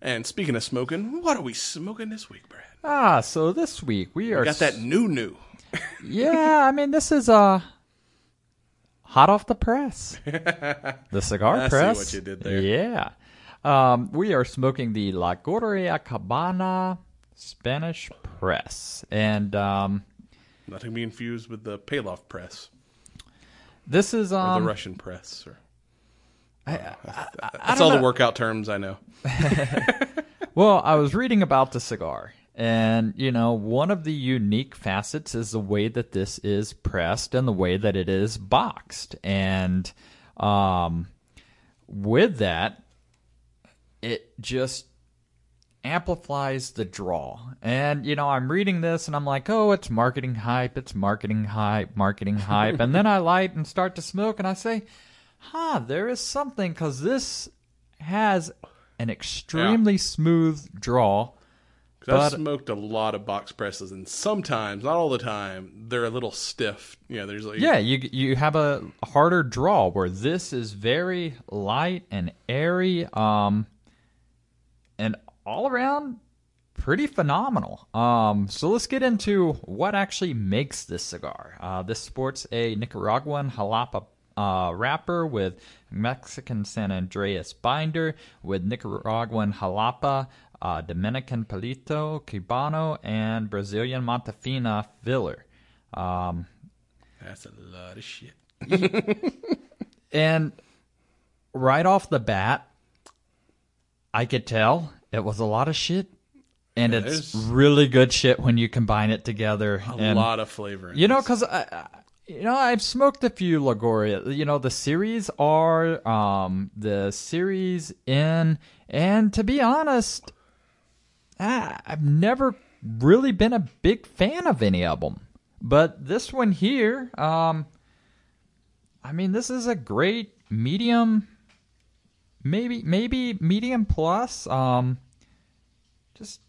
And speaking of smoking, what are we smoking this week, Brad? Ah, so this week we are Got that new new. yeah, I mean this is uh hot off the press. the cigar I see press. what you did there. Yeah. Um, we are smoking the La Gloria Cubana Spanish press. And um, Not to be infused with the Pallof press this is or um the Russian press. Or, I, I, I that's all the workout terms I know. Well, I was reading about the cigar, and you know, one of the unique facets is the way that this is pressed and the way that it is boxed. And um, with that, it just amplifies the draw. And you know, I'm reading this and I'm like, "Oh, it's marketing hype, it's marketing hype, marketing hype." and then I light and start to smoke and I say, "Huh, there is something cuz this has an extremely smooth draw." I've smoked a lot of box presses, and sometimes, not all the time, they're a little stiff. Yeah, there's like Yeah, you you have a harder draw where this is very light and airy, um, and all around pretty phenomenal. Um, so let's get into what actually makes this cigar. Uh, this sports a Nicaraguan jalapa uh, wrapper with Mexican San Andreas binder with Nicaraguan jalapa, uh, Dominican Piloto, Cubano, and Brazilian Mata Fina filler. Um, that's a lot of shit. and right off the bat, I could tell it was a lot of shit. And Yeah, it's really good shit when you combine it together. A and, lot of flavor. You know, because I, I- you know, I've smoked a few La Gloria. You know, the series R, um, the series N, and to be honest, I've never really been a big fan of any of them. But this one here, um, I mean, this is a great medium, maybe maybe medium plus. Um, just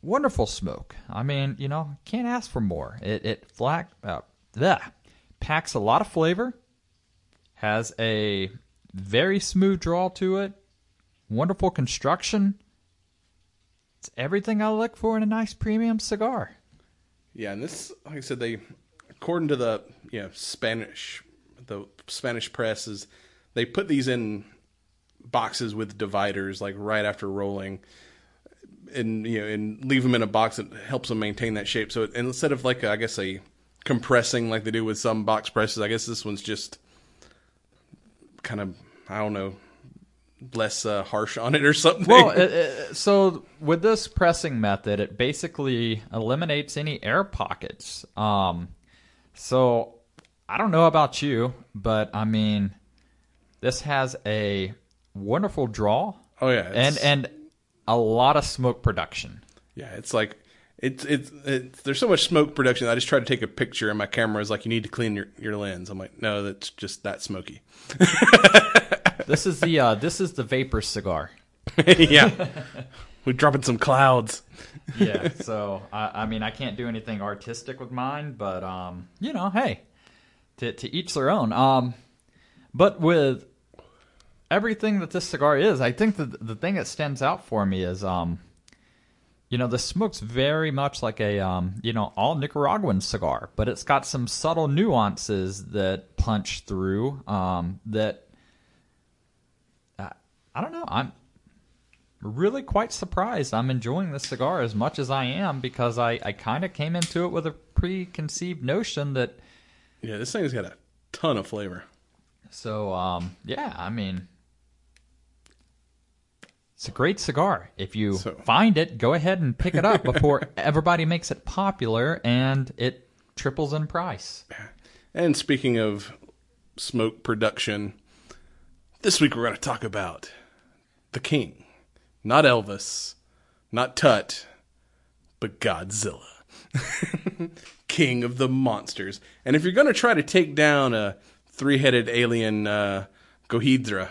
wonderful smoke. I mean, you know, can't ask for more. It it flat uh, bleh, packs a lot of flavor, has a very smooth draw to it, wonderful construction. It's everything I look for in a nice premium cigar. Yeah, and this, like I said, they, according to the you know Spanish, the Spanish press is they put these in boxes with dividers, like right after rolling, and you know, and leave them in a box that helps them maintain that shape. So instead of like a, I guess a compressing like they do with some box presses, I guess this one's just kind of I don't know less uh, harsh on it or something. Well, it, it, so with this pressing method, it basically eliminates any air pockets. Um, so I don't know about you, but I mean, this has a wonderful draw. Oh, yeah, and and a lot of smoke production. Yeah, it's like it's it's it's there's so much smoke production. I just tried to take a picture, and my camera is like, "You need to clean your your lens." I'm like, "No, that's just that smoky." This is the uh, this is the vapor cigar. yeah, we're dropping some clouds. yeah. So I, I mean, I can't do anything artistic with mine, but um, you know, hey, to to each their own. Um, but with everything that this cigar is, I think that the thing that stands out for me is um, you know, the smoke's very much like a um, you know, all Nicaraguan cigar, but it's got some subtle nuances that punch through. Um, that uh, I don't know. I'm really quite surprised. I'm enjoying this cigar as much as I am because I, I kind of came into it with a preconceived notion that. Yeah, this thing's got a ton of flavor. So, um, yeah, I mean, it's a great cigar. If you So- find it, go ahead and pick it up before everybody makes it popular and it triples in price. And speaking of smoke production, this week we're going to talk about the king, not Elvis, Not Tut, but Godzilla. King of the monsters. And if you're going to try to take down a three headed alien uh, Gohedra,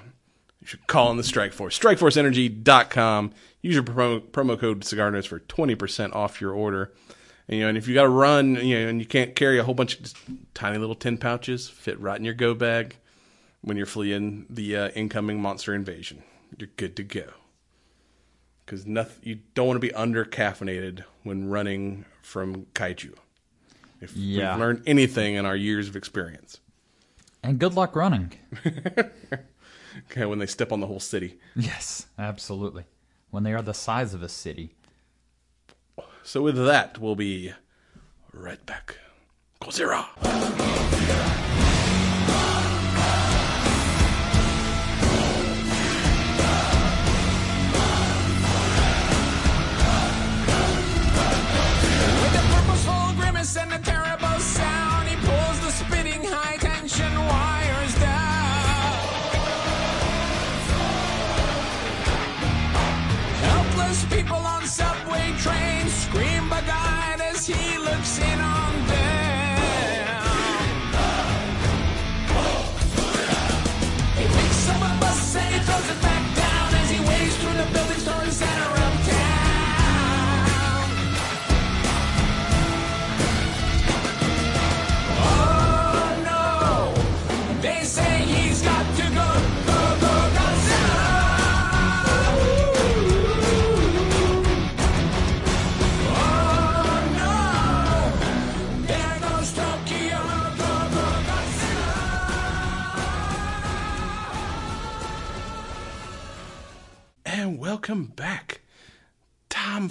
should call in the Strike Force. StrikeForceEnergy.com. Use your promo, promo code Cigar Nerds for 20% off your order. And, you know, and if you got to run, you know, and you can't carry a whole bunch of just tiny little tin pouches, fit right in your go bag when you're fleeing the uh, incoming monster invasion. You're good to go. Because nothing, you don't want to be under caffeinated when running from kaiju. If Yeah. we've learned anything in our years of experience, And good luck running. okay, when they step on the whole city. Yes, absolutely. When they are the size of a city. So with that, we'll be right back. Godzilla.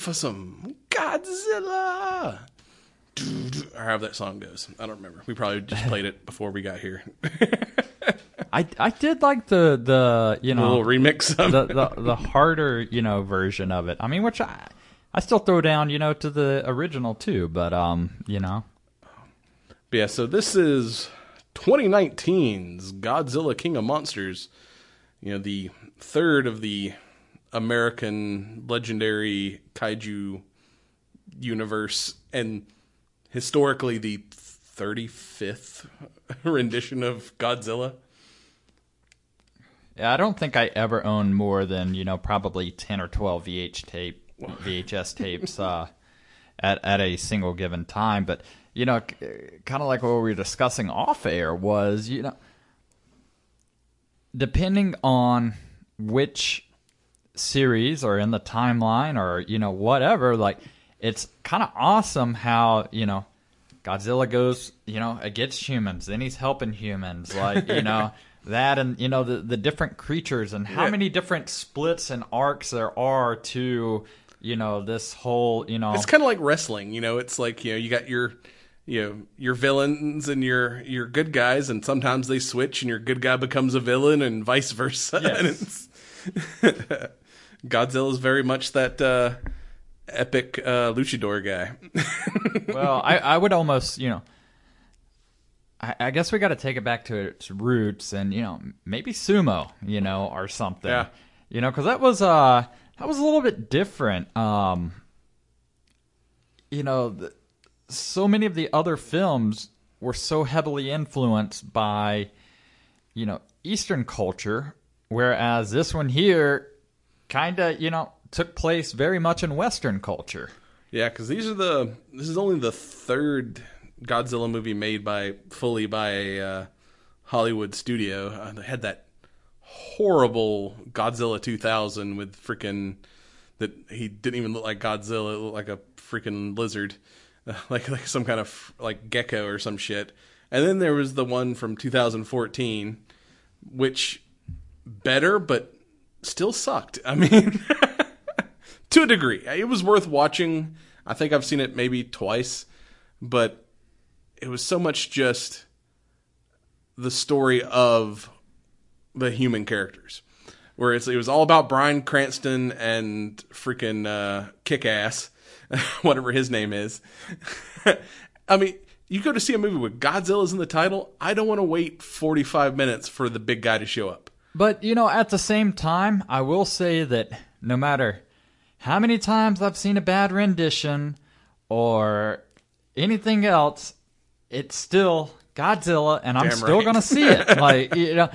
For some Godzilla. Or however that song goes. I don't remember. We probably just played it before we got here. I, I did like the the you know little remix of the, the the harder you know version of it. I mean, which I I still throw down you know to the original too, but um you know But yeah, so this is 2019's Godzilla King of Monsters. You know, the third of the American legendary kaiju universe, and historically the 35th rendition of Godzilla. yeah, I don't think I ever owned more than you know probably ten or twelve VH tape VHS tapes uh, at at a single given time. But you know, kind of like what we were discussing off air was you know depending on which series or in the timeline or you know whatever like it's kind of awesome how you know Godzilla goes you know against humans then he's helping humans like you know that and you know the the different creatures and how Yeah. many different splits and arcs there are to you know this whole you know It's kind of like wrestling, you know. It's like you know you got your you know your villains and your your good guys, and sometimes they switch, and your good guy becomes a villain, and vice versa. And it's is very much that uh, epic uh, luchador guy. well, I, I would almost, you know, I, I guess we got to take it back to its roots, and you know, maybe sumo, you know, or something, Yeah. you know, because that was uh that was a little bit different. Um, you know, the, so many of the other films were so heavily influenced by, you know, Eastern culture, whereas this one here, kind of, you know, took place very much in Western culture. Yeah, because these are the this is only the third Godzilla movie made by fully by a uh, Hollywood studio. Uh, they had that horrible Godzilla 2000 with freaking that he didn't even look like Godzilla. It looked like a freaking lizard, like like some kind of like gecko or some shit. And then there was the one from 2014, which better but still sucked. I mean. to a degree. It was worth watching. I think I've seen it maybe twice, but it was so much just the story of the human characters. Where it's, it was all about Bryan Cranston and freaking uh, Kick Ass, whatever his name is. I mean, you go to see a movie with Godzilla's in the title. I don't want to wait 45 minutes for the big guy to show up. But you know, at the same time, I will say that no matter how many times I've seen a bad rendition or anything else, it's still Godzilla, and I'm Damn still right. gonna see it. Like you know,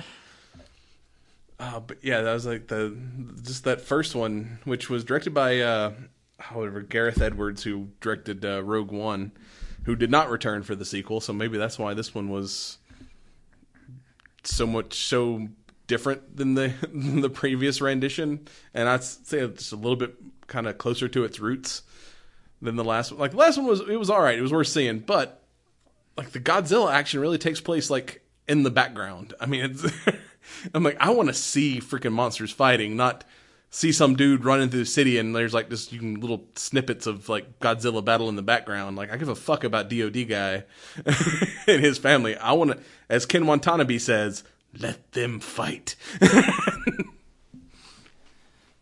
Uh, but yeah, that was like the just that first one, which was directed by uh, however Gareth Edwards, who directed uh, Rogue One, who did not return for the sequel. So maybe that's why this one was so much so different than the than the previous rendition, and I'd say it's a little bit kind of closer to its roots than the last one. Like the last one was, it was all right, it was worth seeing, but like the Godzilla action really takes place like in the background. I mean, it's I'm like I want to see freaking monsters fighting, not see some dude running through the city and there's like just little snippets of like Godzilla battle in the background. Like I give a fuck about DoD guy and his family. I want to, as Ken Watanabe says, let them fight.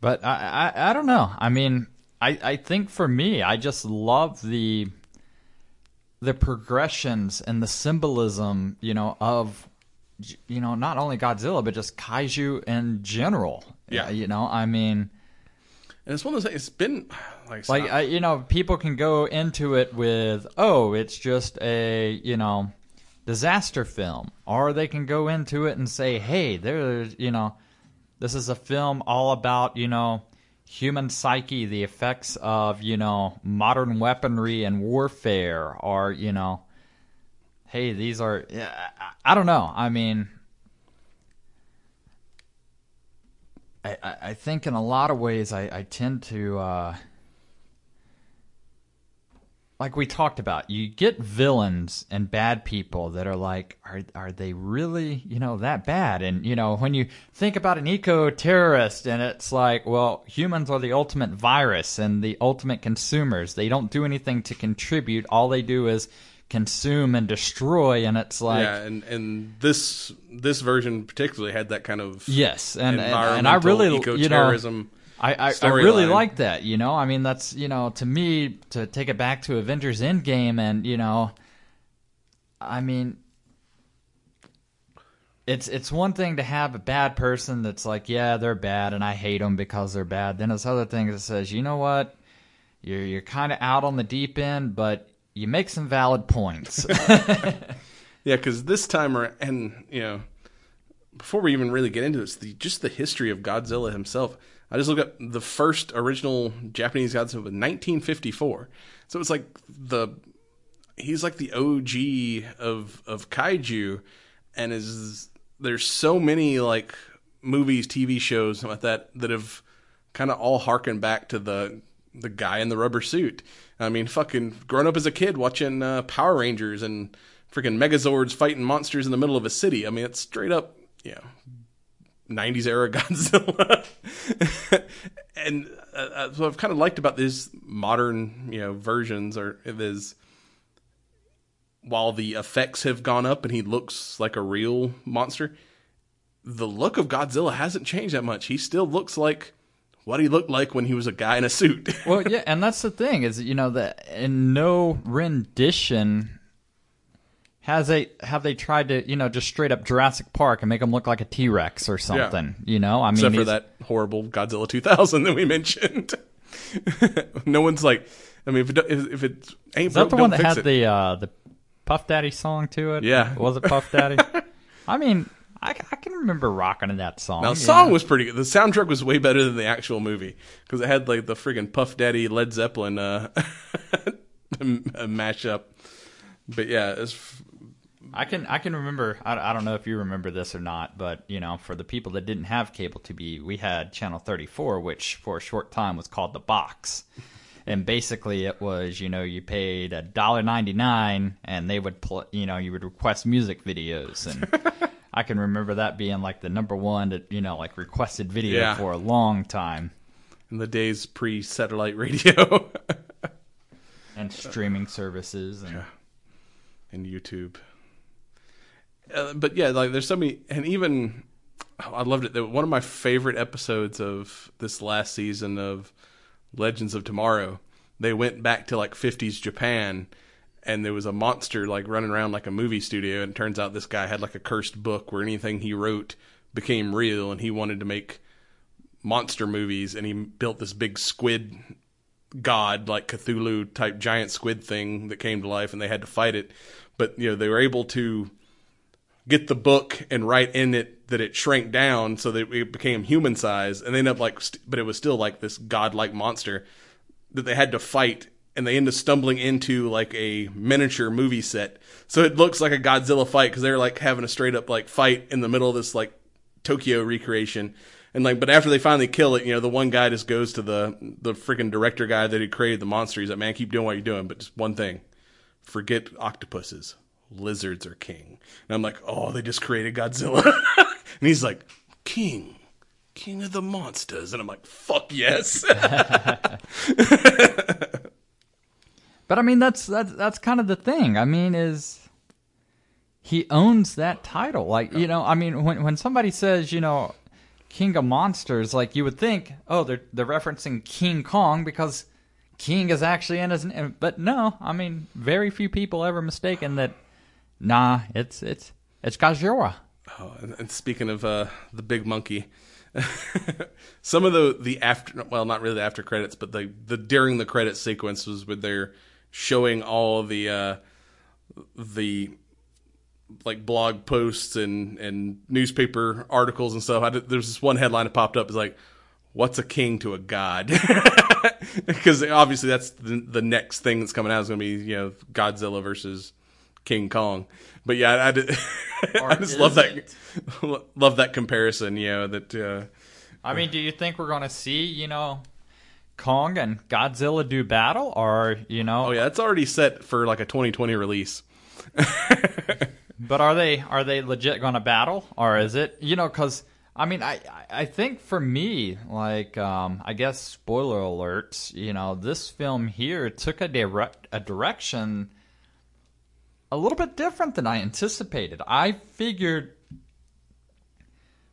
But I, I, I don't know. I mean, I, I think for me, I just love the the progressions and the symbolism, you know, of you know not only Godzilla but just kaiju in general. Yeah. you know, I mean, And it's one of those. It's been like, like I, you know, people can go into it with, oh, it's just a you know disaster film, or they can go into it and say, hey, there's you know, this is a film all about you know human psyche, the effects of you know modern weaponry and warfare, or you know, hey, these are I, don't know. I mean. I, I I think in a lot of ways I, I tend to uh, like we talked about, you get villains and bad people that are like, are are they really, you know, that bad? And you know, when you think about an eco terrorist, and it's like, well, humans are the ultimate virus and the ultimate consumers. They don't do anything to contribute. All they do is consume and destroy. And it's like, yeah, and and this this version particularly had that kind of yes, and and, and I really, you know, I, I, I really like that. You know, I mean, that's you know, to me, to take it back to Avengers Endgame, and you know, I mean, it's it's one thing to have a bad person that's like, yeah, they're bad, and I hate them because they're bad. Then it's other thing that says, you know what, you're you're kind of out on the deep end, but you make some valid points. Yeah, because this time, ar- and you know, before we even really get into this, the just the history of Godzilla himself. I just look up the first original Japanese Godzilla was 1954. So it's like the he's like the OG of of kaiju, and is there's so many like movies, TV shows, like that that have kind of all harken back to the the guy in the rubber suit. I mean, fucking growing up as a kid watching uh, Power Rangers and freaking Megazords fighting monsters in the middle of a city. I mean, it's straight up, know, 90s era Godzilla. and uh, uh, what I've kind of liked about these modern, you know, versions are is while the effects have gone up and he looks like a real monster, the look of Godzilla hasn't changed that much. He still looks like what he looked like when he was a guy in a suit. well, yeah, and that's the thing is, you know, that in no rendition has they have they tried to, you know, just straight up Jurassic Park and make him look like a T Rex or something. You know, I mean, Except for that horrible Godzilla 2000 that we mentioned. no one's like, I mean, if it, if, it ain't Is that broke, the don't one that fix had it. the uh, the Puff Daddy song to it? Yeah. was it Puff Daddy? I mean, I, I can remember rocking to that song. Now, the song was pretty good. The soundtrack was way better than the actual movie because it had like the friggin' Puff Daddy Led Zeppelin uh, mashup. But yeah, it's I can I can remember. I, I don't know if you remember this or not, but you know, for the people that didn't have cable TV, we had channel 34, which for a short time was called the box. And basically, it was you know you paid a dollar ninety nine, and they would pl- you know you would request music videos, and I can remember that being like the number one to, you know like requested video Yeah. for a long time, in the days pre satellite radio and streaming services, and and YouTube. Uh, but yeah, like there's so many, and even oh, I loved it. One of my favorite episodes of this last season of Legends of Tomorrow, they went back to like 50s Japan, and there was a monster like running around like a movie studio, and it turns out this guy had like a cursed book where anything he wrote became real, and he wanted to make monster movies, and he built this big squid god, like Cthulhu type giant squid thing that came to life, and they had to fight it. But you know, they were able to get the book and write in it that it shrank down so that it became human size, and they ended up like, st- but it was still like this godlike monster that they had to fight and they end up stumbling into like a miniature movie set. So it looks like a Godzilla fight because they're like having a straight up like fight in the middle of this like Tokyo recreation. And like, but after they finally kill it, you know, the one guy just goes to the the freaking director guy that had created the monster. He's like, "Man, keep doing what you're doing, but just one thing: forget octopuses. Lizards are king." And I'm like, "Oh, they just created Godzilla," and he's like, "King, king of the monsters," and I'm like, "Fuck yes." But I mean, that's that's that's kind of the thing. I mean, is he owns that title? Like, you know, I mean, when when somebody says, you know, King of Monsters, like you would think, oh, they're they're referencing King Kong because King is actually in his. name. But no, I mean, very few people ever mistaken that. Nah, it's it's it's Godzilla. Oh, and, speaking of uh, the big monkey, some of the the after well, not really the after credits, but the the during the credit sequence was with their showing all the uh, the like blog posts and and newspaper articles and stuff. I did, there's this one headline that popped up. It's like, "What's a king to a god?" Because obviously that's the, the next thing that's coming out is going to be you know Godzilla versus King Kong. But yeah, I, did, I just love that love that comparison. You know that. Uh, I mean, do you think we're going to see, you know, Kong and Godzilla do battle, or you know? oh yeah, it's already set for like a 2020 release. But are they are they legit going to battle, or is it you know? Because I mean, I I think for me, like um, I guess spoiler alerts, you know, this film here took a direct a direction a little bit different than I anticipated. I figured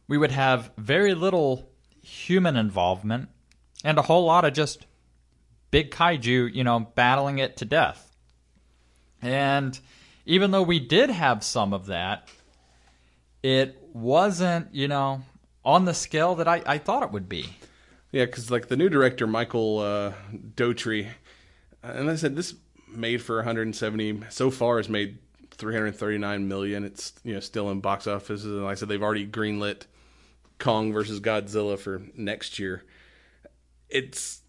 we would have very little human involvement and a whole lot of just big kaiju, you know, battling it to death. And even though we did have some of that, it wasn't, you know, on the scale that I, I thought it would be. Yeah, because like the new director Michael uh, Dougherty, and I said this made for 170 so far has made 339 million. It's you know still in box offices, and like I said they've already greenlit Kong versus Godzilla for next year. It's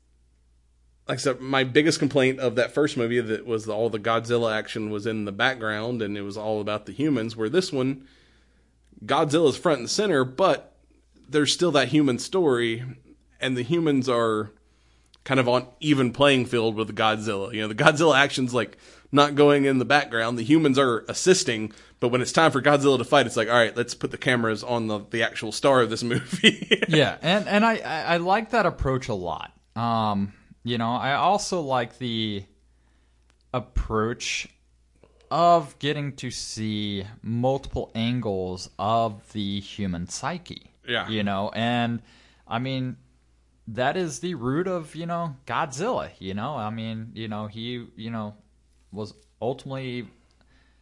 like I said, my biggest complaint of that first movie that was all the Godzilla action was in the background and it was all about the humans. Where this one, Godzilla's front and center, but there's still that human story, and the humans are kind of on even playing field with Godzilla. You know, the Godzilla action's like not going in the background. The humans are assisting, but when it's time for Godzilla to fight, it's like, all right, let's put the cameras on the, the actual star of this movie. yeah, and and I, I I like that approach a lot. Um, you know, I also like the approach of getting to see multiple angles of the human psyche. Yeah. You know, and I mean that is the root of, you know, Godzilla, you know? I mean, you know, he, you know, was ultimately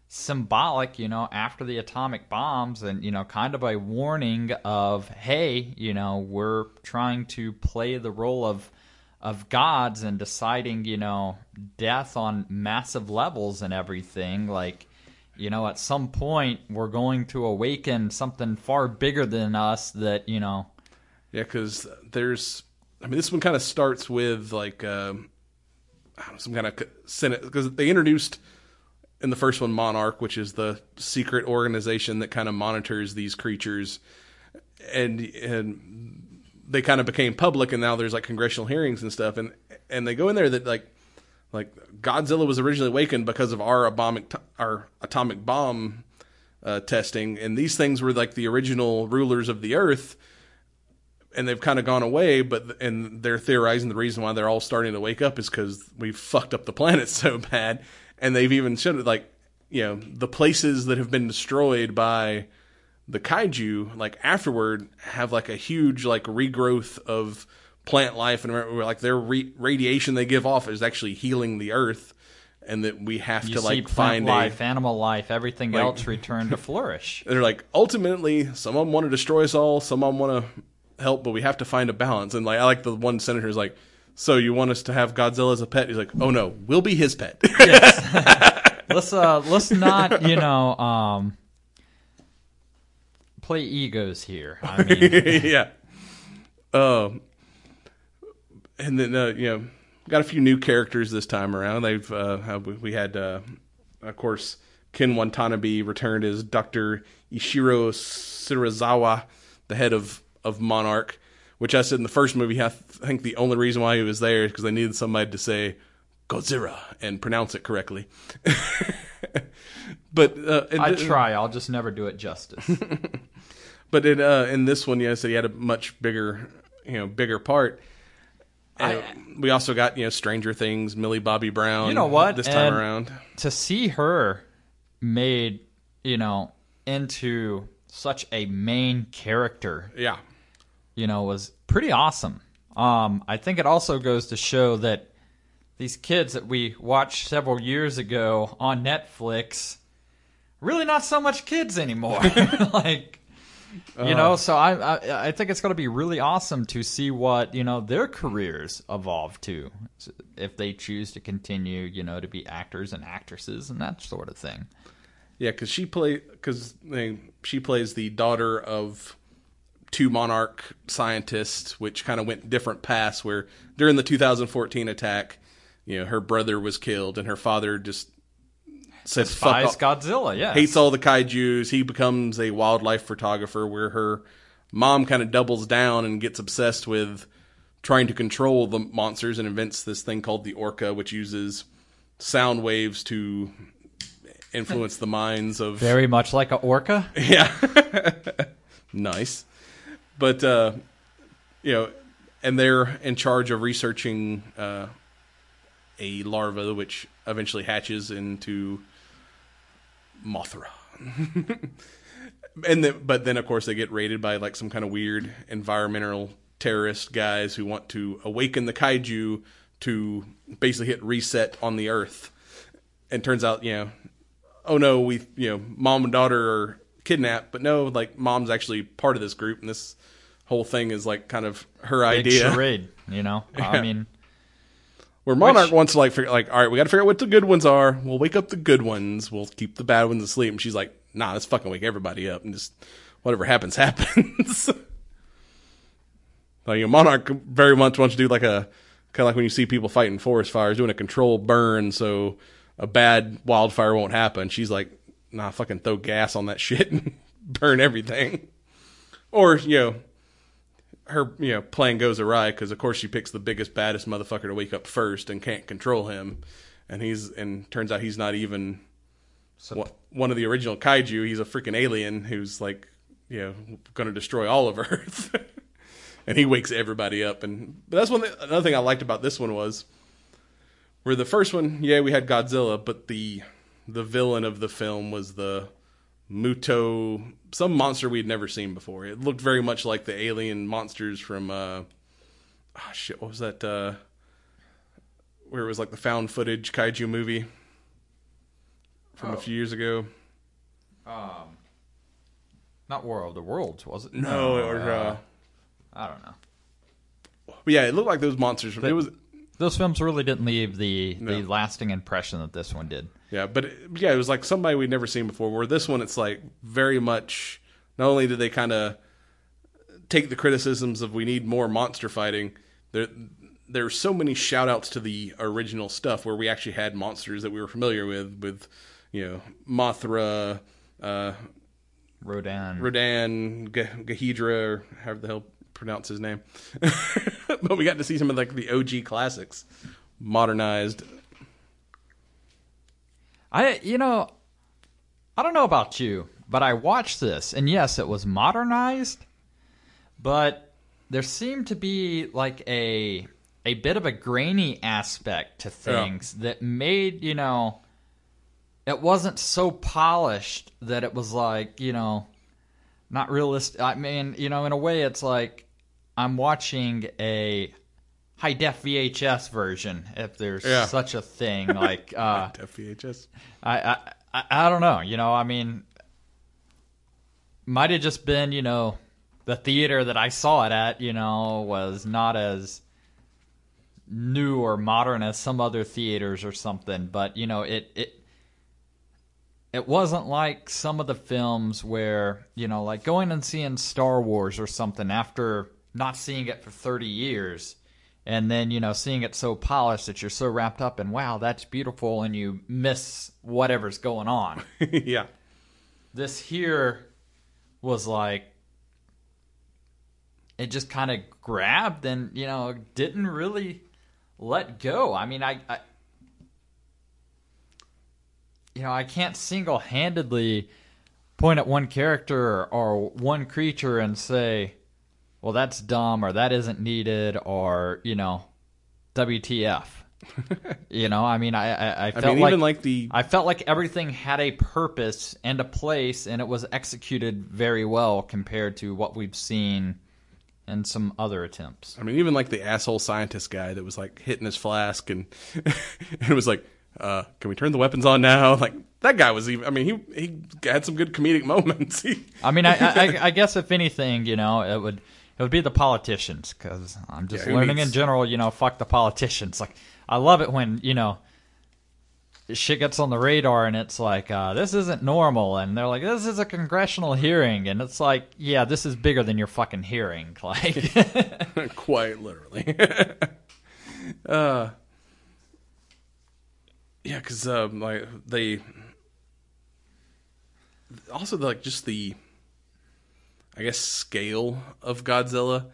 symbolic, you know, after the atomic bombs and, you know, kind of a warning of, hey, you know, we're trying to play the role of of gods and deciding, you know, death on massive levels and everything. Like, you know, at some point we're going to awaken something far bigger than us that, you know, Yeah, because there's, I mean, this one kind of starts with like um, some kind of senate because they introduced in the first one Monarch, which is the secret organization that kind of monitors these creatures, and and they kind of became public, and now there's like congressional hearings and stuff, and and they go in there that like like Godzilla was originally awakened because of our atomic our atomic bomb uh, testing, and these things were like the original rulers of the Earth and they've kind of gone away, but and they're theorizing the reason why they're all starting to wake up is because we've fucked up the planet so bad, and they've even showed it like you know the places that have been destroyed by the kaiju like afterward have like a huge like regrowth of plant life and like their re- radiation they give off is actually healing the earth and that we have you to like find life, a animal life, everything Like- else return to flourish. they're like ultimately some of them want to destroy us all some of them want to help, but we have to find a balance. And like I like the one senator is like, so you want us to have Godzilla as a pet? He's like, oh no, we'll be his pet. let's uh let's not you know um play egos here. I mean, yeah. Um, and then uh, you know, got a few new characters this time around. They've uh, we had, uh, of course, Ken Watanabe returned as Doctor Ishiro Serizawa, the head of of Monarch. Which I said in the first movie, I th- think the only reason why he was there is because they needed somebody to say Godzilla and pronounce it correctly. but uh, I try. I'll just never do it justice. but in uh, in this one, yeah, so he had a much bigger, you know, bigger part. And we also got you know Stranger Things, Millie Bobby Brown. You know what? This time And- around, to see her made, you know, into such a main character yeah, you know, was pretty awesome. Um, I think it also goes to show that these kids that we watched several years ago on Netflix, really not so much kids anymore. like, you know, so I, I I think it's going to be really awesome to see what you know their careers evolve to, if they choose to continue, you know, to be actors and actresses and that sort of thing. yeah, because she play because she plays the daughter of two monarch scientists, which kind of went different paths. Where during the 2014 attack, you know, her brother was killed, and her father just said fuck all- Godzilla, yeah, hates all the kaiju's. He becomes a wildlife photographer where her mom kind of doubles down and gets obsessed with trying to control the monsters and invents this thing called the orca, which uses sound waves to influence the minds of very much like a orca. yeah. nice. But uh you know, and they're in charge of researching uh a larva which eventually hatches into Mothra. and then but then of course they get raided by like some kind of weird environmental terrorist guys who want to awaken the kaiju to basically hit reset on the earth. And turns out, you know, oh no, we you know, mom and daughter are kidnapped, but no, like mom's actually part of this group, and this whole thing is like kind of her Big idea. charade, you know. I mean, Where Monarch Which- wants to like figure like, all right, we got to figure out what the good ones are. We'll wake up the good ones. We'll keep the bad ones asleep. And she's like, nah, let's fucking wake everybody up and just whatever happens happens. like you know, Monarch very much wants to do like a kind of like when you see people fighting forest fires, doing a controlled burn so a bad wildfire won't happen. She's like, nah, fucking throw gas on that shit and burn everything. Or you know, her you know plan goes awry because of course she picks the biggest baddest motherfucker to wake up first and can't control him, and he's and turns out he's not even one- one of the original kaiju. He's a freaking alien who's like you know going to destroy all of Earth, and he wakes everybody up. And but that's one thing, another thing I liked about this one was where the first one, yeah, we had Godzilla, but the the villain of the film was the Muto, some monster we'd never seen before. It looked very much like the alien monsters from, uh, oh shit, what was that? Uh, where it was like the found footage kaiju movie from a few years ago. Um, not War of the Worlds, was it? No, it was. Uh, I don't know. but yeah, it looked like those monsters. From, it was Those films really didn't leave the No. the lasting impression that this one did. Yeah, but it, yeah, it was like somebody we'd never seen before. Where this one, it's like very much. Not only did they kind of take the criticisms of we need more monster fighting, there there's so many shout outs to the original stuff where we actually had monsters that we were familiar with, with you know Mothra, uh, Rodan. Rodan, Gahedra, or however the hell pronounce his name. but we got to see some of like the OG classics modernized. I you know, I don't know about you, but I watched this, and yes, it was modernized, but there seemed to be like a a bit of a grainy aspect to things that made you know it wasn't so polished that it was like you know not realistic. I mean, you know, in a way, it's like I'm watching a high def VHS version, if there's Yeah. such a thing. Like, uh, FVHS. I, I, I, I don't know. You know, I mean, might have just been, you know, the theater that I saw it at, you know, was not as new or modern as some other theaters or something, but you know, it it it wasn't like some of the films where, you know, like going and seeing Star Wars or something after not seeing it for 30 years and then, you know, seeing it so polished that you're so wrapped up in, wow, that's beautiful, and you miss whatever's going on. yeah. this here was like it just kind of grabbed and you know didn't really let go i mean i, I you know i can't single-handedly point at one character or one creature and say well that's dumb or that isn't needed or you know wtf you know i mean i i, I felt mean, like, even like the- i felt like everything had a purpose and a place and it was executed very well compared to what we've seen in some other attempts I mean, even like the asshole scientist guy that was like hitting his flask and, and it was like, uh, can we turn the weapons on now? Like that guy was even. I mean, he he had some good comedic moments. I mean I, I i guess if anything you know it would it would be the politicians because i'm just Yeah, learning needs- in general you know fuck the politicians like i love it when you know shit gets on the radar and it's like uh, this isn't normal and they're like this is a congressional hearing and it's like yeah this is bigger than your fucking hearing like quite literally. uh, yeah, because um, like they also like just the, I guess scale of Godzilla.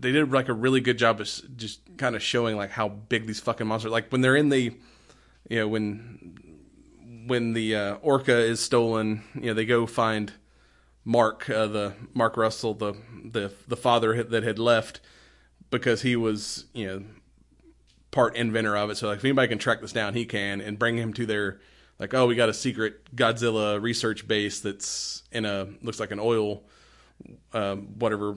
They did like a really good job of just kind of showing like how big these fucking monsters. Like when they're in the, you know, when when the uh, orca is stolen, you know, they go find Mark, uh, the Mark Russell, the the the father that had left because he was you know part inventor of it. So like if anybody can track this down, he can and bring him to their like oh we got a secret Godzilla research base that's in a looks like an oil uh, whatever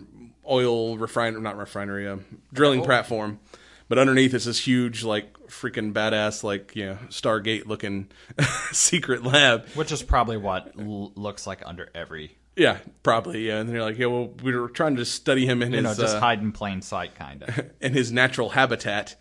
oil refinery not refinery uh, drilling platform. But underneath is this huge, like freaking badass, like you know, Stargate looking secret lab. which is probably what l- looks like under every Yeah, probably. Yeah, and they're like, yeah, well, we were trying to study him in you know just uh, hide in plain sight kind of in his natural habitat,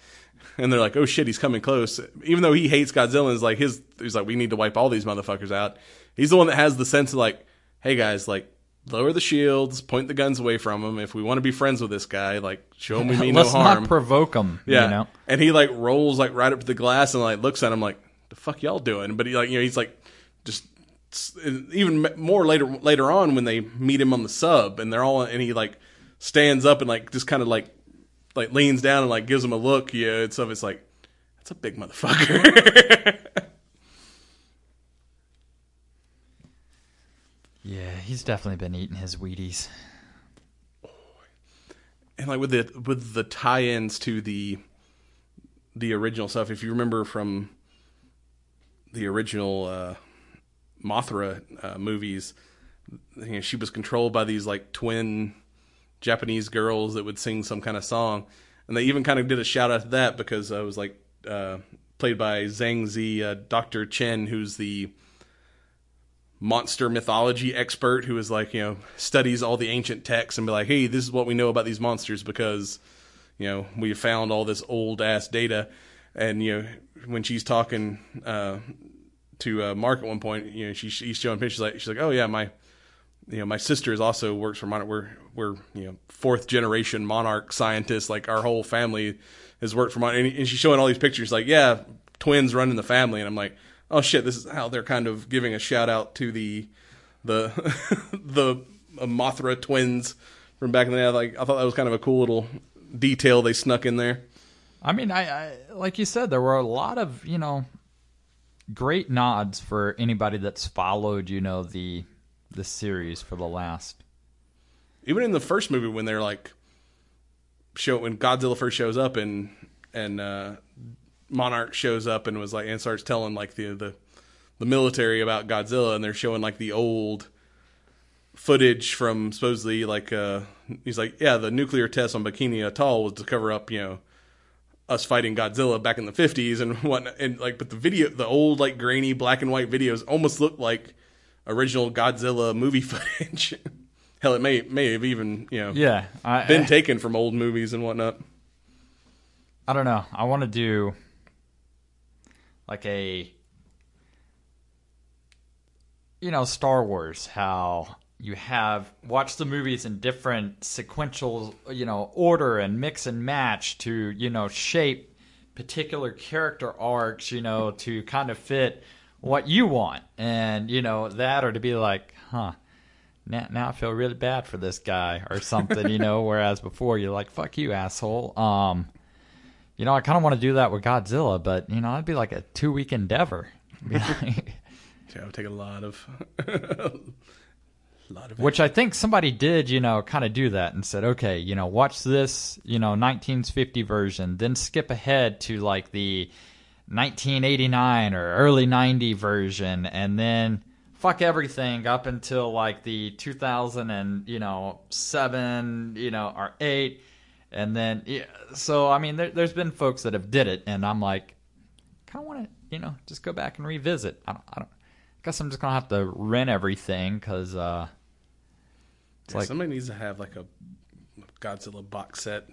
and they're like, oh shit, he's coming close. Even though he hates Godzilla, and is like his, he's like, we need to wipe all these motherfuckers out. He's the one that has the sense of like, hey guys, like. Lower the shields, point the guns away from him. If we want to be friends with this guy, like show him we mean no harm. not provoke him. Yeah. you know And he like rolls like right up to the glass and like looks at him like, "The fuck y'all doing?" But he like you know he's like just even more later later on when they meet him on the sub and they're all and he like stands up and like just kind of like like leans down and like gives him a look. Yeah, and stuff. It's like that's a big motherfucker. yeah he's definitely been eating his wheaties and like with the with the tie-ins to the the original stuff if you remember from the original uh mothra uh, movies you know, she was controlled by these like twin japanese girls that would sing some kind of song. And they even kind of did a shout out to that because I was like uh played by zhang zi uh, dr chen who's the monster mythology expert who is like you know studies all the ancient texts and be like hey this is what we know about these monsters because you know we found all this old ass data. And you know when she's talking uh to uh, mark at one point you know she, she's showing pictures like she's like oh yeah my you know my sister is also works for monarch we're we're you know fourth generation monarch scientists like our whole family has worked for monarch and, and she's showing all these pictures like yeah twins running the family and i'm like oh shit this is how they're kind of giving a shout out to the the the mothra twins from back in the day. Like i thought that was kind of a cool little detail they snuck in there. I mean, I, I like you said, there were a lot of you know great nods for anybody that's followed you know the the series for the last. even in the first movie when they're like show when Godzilla first shows up and and uh, Monarch shows up and was like and starts telling like the the the military about Godzilla and they're showing like the old footage from supposedly like uh he's like yeah the nuclear test on Bikini Atoll was to cover up you know us fighting Godzilla back in the 50s and whatnot and like but the video the old like grainy black and white videos almost look like original Godzilla movie footage Hell, it may may have even you know Yeah, I, been I, taken from old movies and whatnot. I don't know. I want to do like a you know Star Wars how you have watch the movies in different sequential you know order and mix and match to you know shape particular character arcs you know to kind of fit what you want and you know that or to be like huh now, now I feel really bad for this guy or something you know whereas before you're like fuck you asshole um you know, I kind of want to do that with Godzilla, but you know, that'd be like a two week endeavor. Like- Yeah, it would take a lot of, a lot of. Which I think somebody did, you know, kind of do that and said, okay, you know, watch this, you know, 1950 version, then skip ahead to like the 1989 or early 90 version, and then fuck everything up until like the 2000 and you know seven, you know, or eight, and then yeah. So I mean, there, there's been folks that have did it, and I'm like, kind of want to, you know, just go back and revisit. I don't, I don't. I Guess I'm just gonna have to rent everything because. uh Yeah, like- somebody needs to have like a Godzilla box set,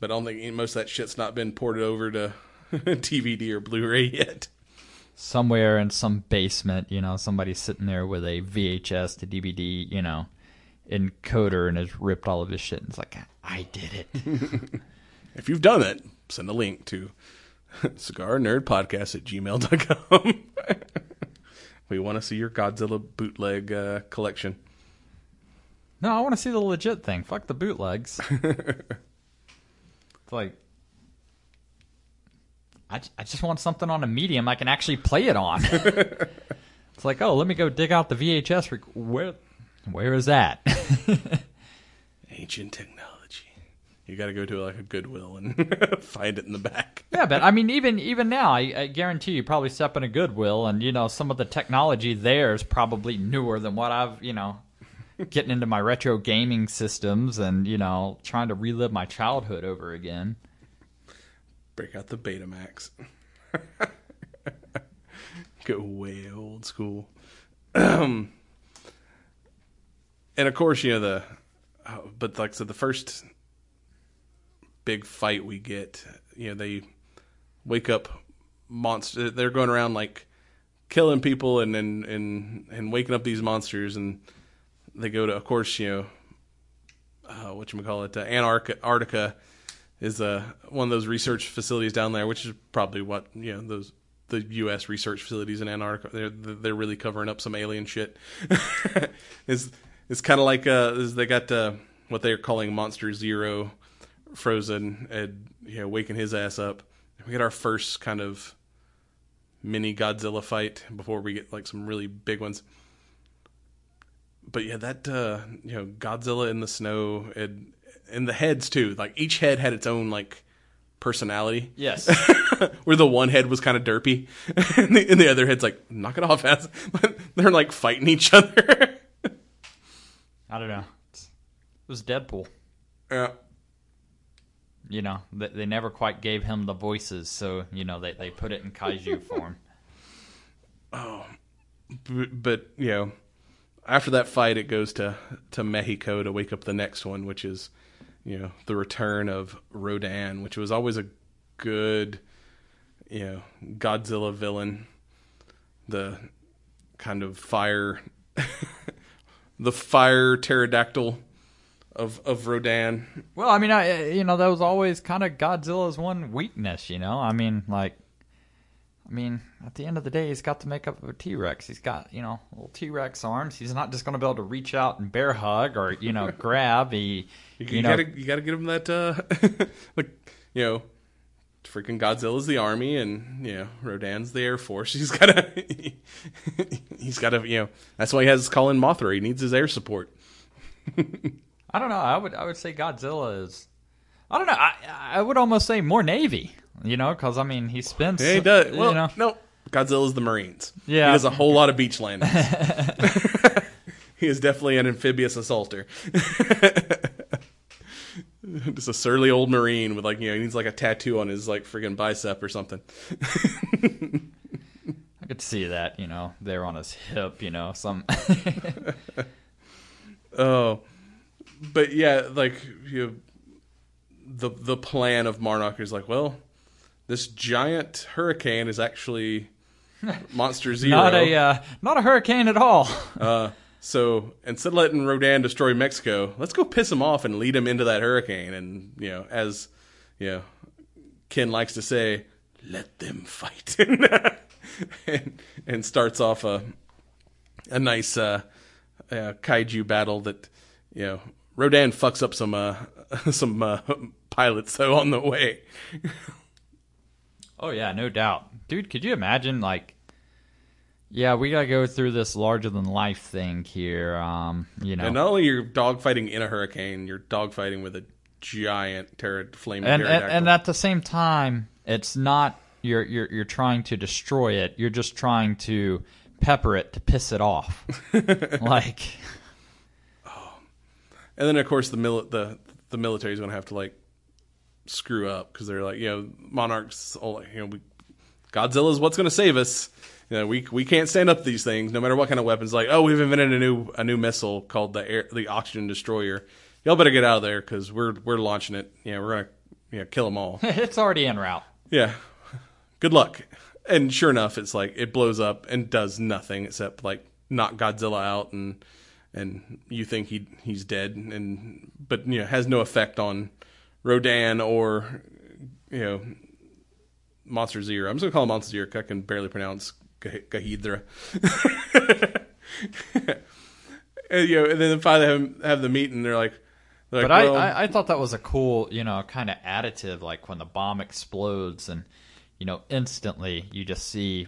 but I don't think most of that shit's not been ported over to DVD or Blu-ray yet. somewhere in some basement, you know, somebody's sitting there with a VHS to DVD, you know, encoder and has ripped all of his shit and it's like, I did it. If you've done it, send a link to cigar nerd podcast at gmail.com. we want to see your Godzilla bootleg uh, collection. no, I want to see the legit thing. Fuck the bootlegs. it's like, I, j- I just want something on a medium I can actually play it on. it's like, oh, let me go dig out the VHS. Rec- where, where is that? Ancient technology. You got to go to like a Goodwill and find it in the back. Yeah, but I mean, even even now, I, I guarantee you probably step in a Goodwill, and you know some of the technology there is probably newer than what I've you know getting into my retro gaming systems and you know trying to relive my childhood over again. Break out the Betamax. Go way old school. and of course, you know the, uh, but like so, the first big fight we get, you know, they wake up monster. They're going around like killing people and and and and waking up these monsters, and they go to, of course, you know, uh, what you call it, uh, Antarctica. Is uh, one of those research facilities down there, which is probably what you know those the U.S. research facilities in Antarctica. They're they're really covering up some alien shit. it's it's kind of like uh, they got uh, what they're calling Monster Zero, frozen and you know waking his ass up. We get our first kind of mini Godzilla fight before we get like some really big ones. But yeah, that uh, you know Godzilla in the snow and and the heads too. Like each head had its own like personality. Yes, Where the one head was kind of derpy, and the, and the other head's like, knock it off, ass. They're like fighting each other. I don't know. It was Deadpool. yeah. You know, they, they never quite gave him the voices, so you know they they put it in kaiju form. Oh, but, but you know, after that fight, it goes to to Mexico to wake up the next one, which is you know the return of Rodan, which was always a good you know Godzilla villain, the kind of fire, the fire pterodactyl of of Rodan. Well, I mean, I you know that was always kind of Godzilla's one weakness. You know, I mean, like, I mean, at the end of the day, he's got the makeup of a T Rex. He's got you know little T Rex arms. He's not just going to be able to reach out and bear hug or you know grab. He You, you, know gotta you gotta get him that uh like you know freaking Godzilla's the army and you know Rodan's the air force. He's gotta he's gotta you know that's why he has Colin Mothra. He needs his air support. I don't know. I would I would say Godzilla is. I don't know. I I would almost say more Navy. You know, because I mean he spends. Yeah, he does. Well, you know, no, Godzilla's the Marines. Yeah. he does a whole lot of beach landings. he is definitely an amphibious assaulter. Just a surly old Marine with like you know he needs like a tattoo on his like friggin' bicep or something. I could see that. You know, there on his hip. You know, some. Oh, but yeah, like you know, the the plan of Monarch is like, well, this giant hurricane is actually Monster Zero. Not a uh, not a hurricane at all. Uh, so instead of letting Rodan destroy Mexico, let's go piss him off and lead him into that hurricane. And you know, as you know, Ken likes to say, "Let them fight," and, and starts off a a nice uh, uh, kaiju battle that you know Rodan fucks up some uh, some uh, pilots though on the way. Oh yeah, no doubt, dude. Could you imagine like? Yeah, we gotta go through this larger than life thing here. Um, you know, And not only you're dogfighting in a hurricane, you're dogfighting with a giant terror flaming and, and and at the same time, it's not you're you're you're trying to destroy it. You're just trying to pepper it to piss it off. like, oh. And then of course the mil- the the military's going to have to like screw up because they're like, you know, monarchs, all you know, we, Godzilla's what's going to save us. You know, we we can't stand up to these things, no matter what kind of weapons. Like, oh, we've invented a new a new missile called the air the oxygen destroyer. Y'all better get out of there because we're we're launching it. Yeah, we're gonna you know, kill them all. it's already en route. yeah, good luck. And sure enough, it's like it blows up and does nothing except like knock Godzilla out and and you think he he's dead and but you know has no effect on Rodan or you know Monster Zero. I'm just gonna call him Monster Zero. 'cause I can barely pronounce Gah- Gahidra. and, you know, and then finally have, have the meeting. They're like, they're But like, I, well, I, I thought that was a cool, you know, kind of additive, like when the bomb explodes and, you know, instantly you just see,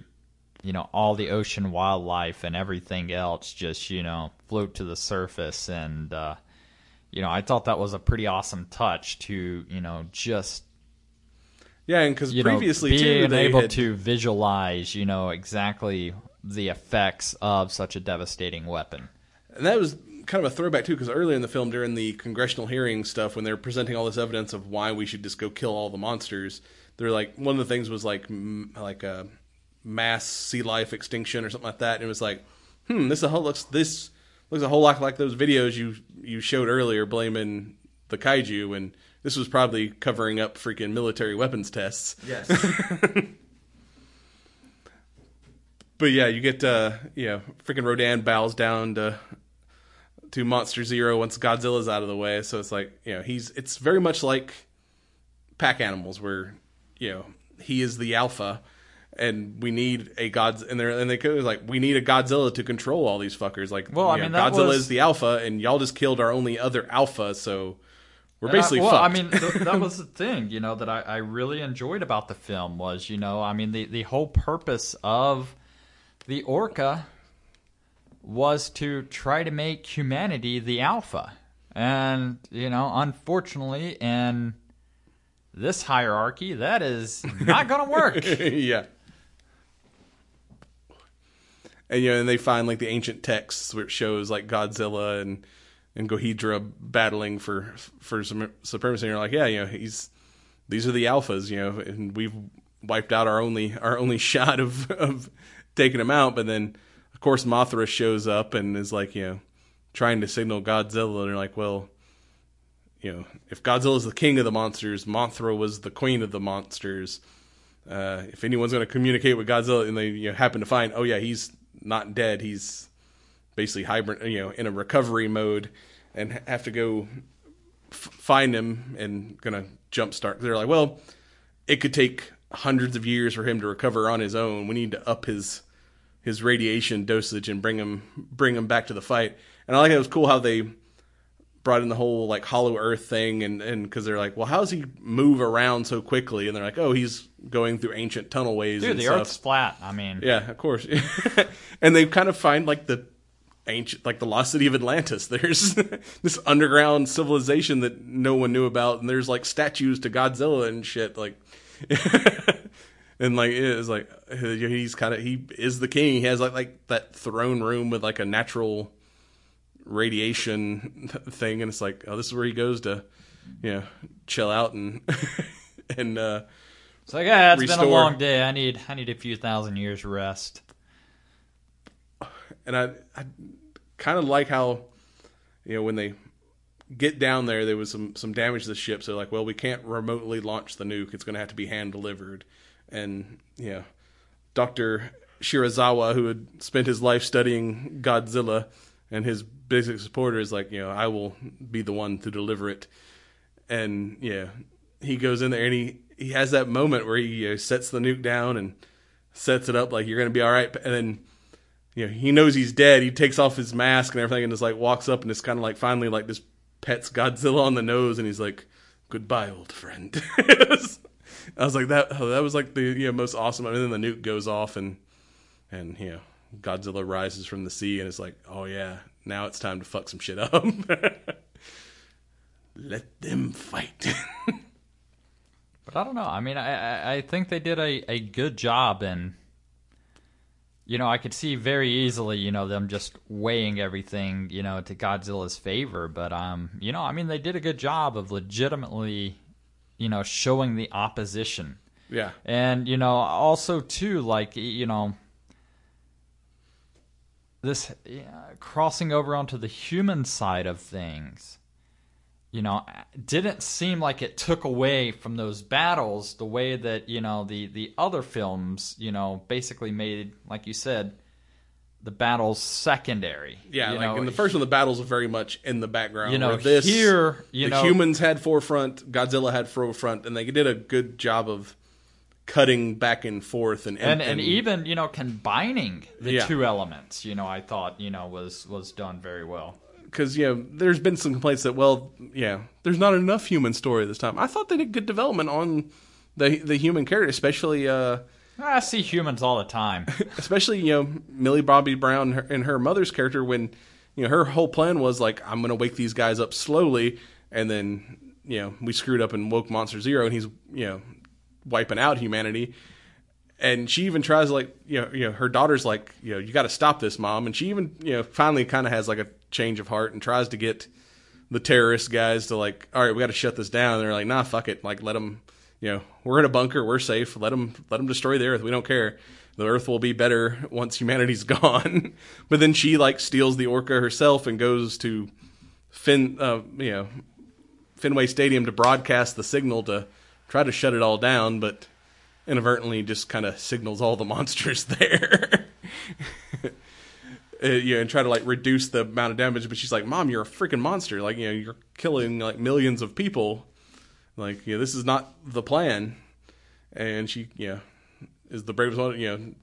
you know, all the ocean wildlife and everything else just, you know, float to the surface. And, uh, you know, I thought that was a pretty awesome touch to, you know, just, yeah, and because previously know, too, being they able had- to visualize, you know, exactly the effects of such a devastating weapon. And that was kind of a throwback too, because earlier in the film, during the congressional hearing stuff, when they're presenting all this evidence of why we should just go kill all the monsters, they're like one of the things was like m- like a mass sea life extinction or something like that. And it was like, hmm, this looks this looks a whole lot like those videos you you showed earlier blaming the kaiju, and this was probably covering up freaking military weapons tests. Yes. But yeah, you get uh you know, freaking Rodan bows down to to Monster Zero once Godzilla's out of the way. So it's like, you know, he's it's very much like pack animals where, you know, he is the alpha and we need a gods and they're and they go like we need a Godzilla to control all these fuckers. Like Well, I you know, mean, Godzilla was- is the alpha and y'all just killed our only other alpha, so we're And I- basically well, fucked. I mean, th- that was the thing, you know, that I, I really enjoyed about the film was, you know, I mean, the, the whole purpose of the Orca was to try to make humanity the alpha. And, you know, unfortunately, in this hierarchy, that is not going to work. yeah. And you know, and they find like the ancient texts which shows like Godzilla and and Gohidra battling for for supremacy. And you're like, yeah, you know, he's these are the alphas, you know, and we've wiped out our only our only shot of of taking him out. But then, of course, Mothra shows up and is like, you know, trying to signal Godzilla, and you're like, well, you know, if Godzilla is the king of the monsters, Mothra was the queen of the monsters. Uh, if anyone's going to communicate with Godzilla and they you know, happen to find, oh yeah, he's not dead, he's basically hibernate, you know, in a recovery mode, and have to go f- find him and gonna jumpstart. They're like, well, it could take hundreds of years for him to recover on his own. We need to up his his radiation dosage and bring him bring him back to the fight. And I like it was cool how they brought in the whole like hollow earth thing and and because they're like well how does he move around so quickly? And they're like oh he's going through ancient tunnel ways Dude, and the stuff. Earth's flat. I mean, yeah of course. And they kind of find like the ancient like the lost city of atlantis. There's this underground civilization that no one knew about and there's like statues to godzilla and shit like and like it's like he's kind of he is the king. He has like like that throne room with like a natural radiation thing and it's like oh this is where he goes to you know chill out and and uh it's like, yeah, it's been a long day. I need, I need a few thousand years rest. and I I kind of like how you know when they get down there, there was some some damage to the ship. So like, well, we can't remotely launch the nuke. It's going to have to be hand delivered. And yeah, Doctor Serizawa, who had spent his life studying Godzilla, and his basic supporter is like, you know, I will be the one to deliver it. And yeah, he goes in there and he he has that moment where he you know, sets the nuke down and sets it up like you're to be all right, and then you know, he knows he's dead. He takes off his mask and everything and just like walks up and it's kind of like finally like this pets Godzilla on the nose and he's like, "Goodbye, old friend." I was like that. oh, that was like the you know, most awesome. And then the nuke goes off and and you know Godzilla rises from the sea and it's like, oh yeah, now it's time to fuck some shit up. Let them fight. But I don't know. I mean, I I, I think they did a, a good job in. You know, I could see very easily, you know, them just weighing everything, you know, to Godzilla's favor. But um, you know, I mean, they did a good job of legitimately, you know, showing the opposition. yeah, And you know, also too, like you know, this yeah, crossing over onto the human side of things, you know, didn't seem like it took away from those battles the way that you know the the other films, you know, basically made, like you said, the battles secondary. yeah. You like know, in the first one, the battles are very much in the background. You know, this here, you the know- humans had forefront, Godzilla had forefront, and they did a good job of cutting back and forth and and and even you know combining the Yeah. two elements, you know, I thought you know was was done very well. because you know there's been some complaints that well yeah there's not enough human story this time. I thought they did good development on the the human character, especially uh I see humans all the time. especially you know Millie Bobby Brown her- and her mother's character when you know her whole plan was like I'm gonna wake these guys up slowly and then you know we screwed up and woke Monster Zero and he's you know wiping out humanity. And she even tries like you know you know her daughter's like you know you got to stop this mom. And she even you know finally kind of has like a change of heart and tries to get the terrorist guys to like all right we got to shut this down. And they're like nah fuck it. Like let them you know we're in a bunker. We're safe. Let them let them destroy the earth. We don't care. The earth will be better once humanity's gone. But then she like steals the orca herself and goes to fin uh, you know Fenway Stadium to broadcast the signal to try to shut it all down, but inadvertently just kind of signals all the monsters there. Uh, yeah, and try to like reduce the amount of damage. But she's like, "Mom, you're a freaking monster! Like, you know, you're killing like millions of people. Like, you know, this is not the plan." And she, you know, is the bravest one. You know,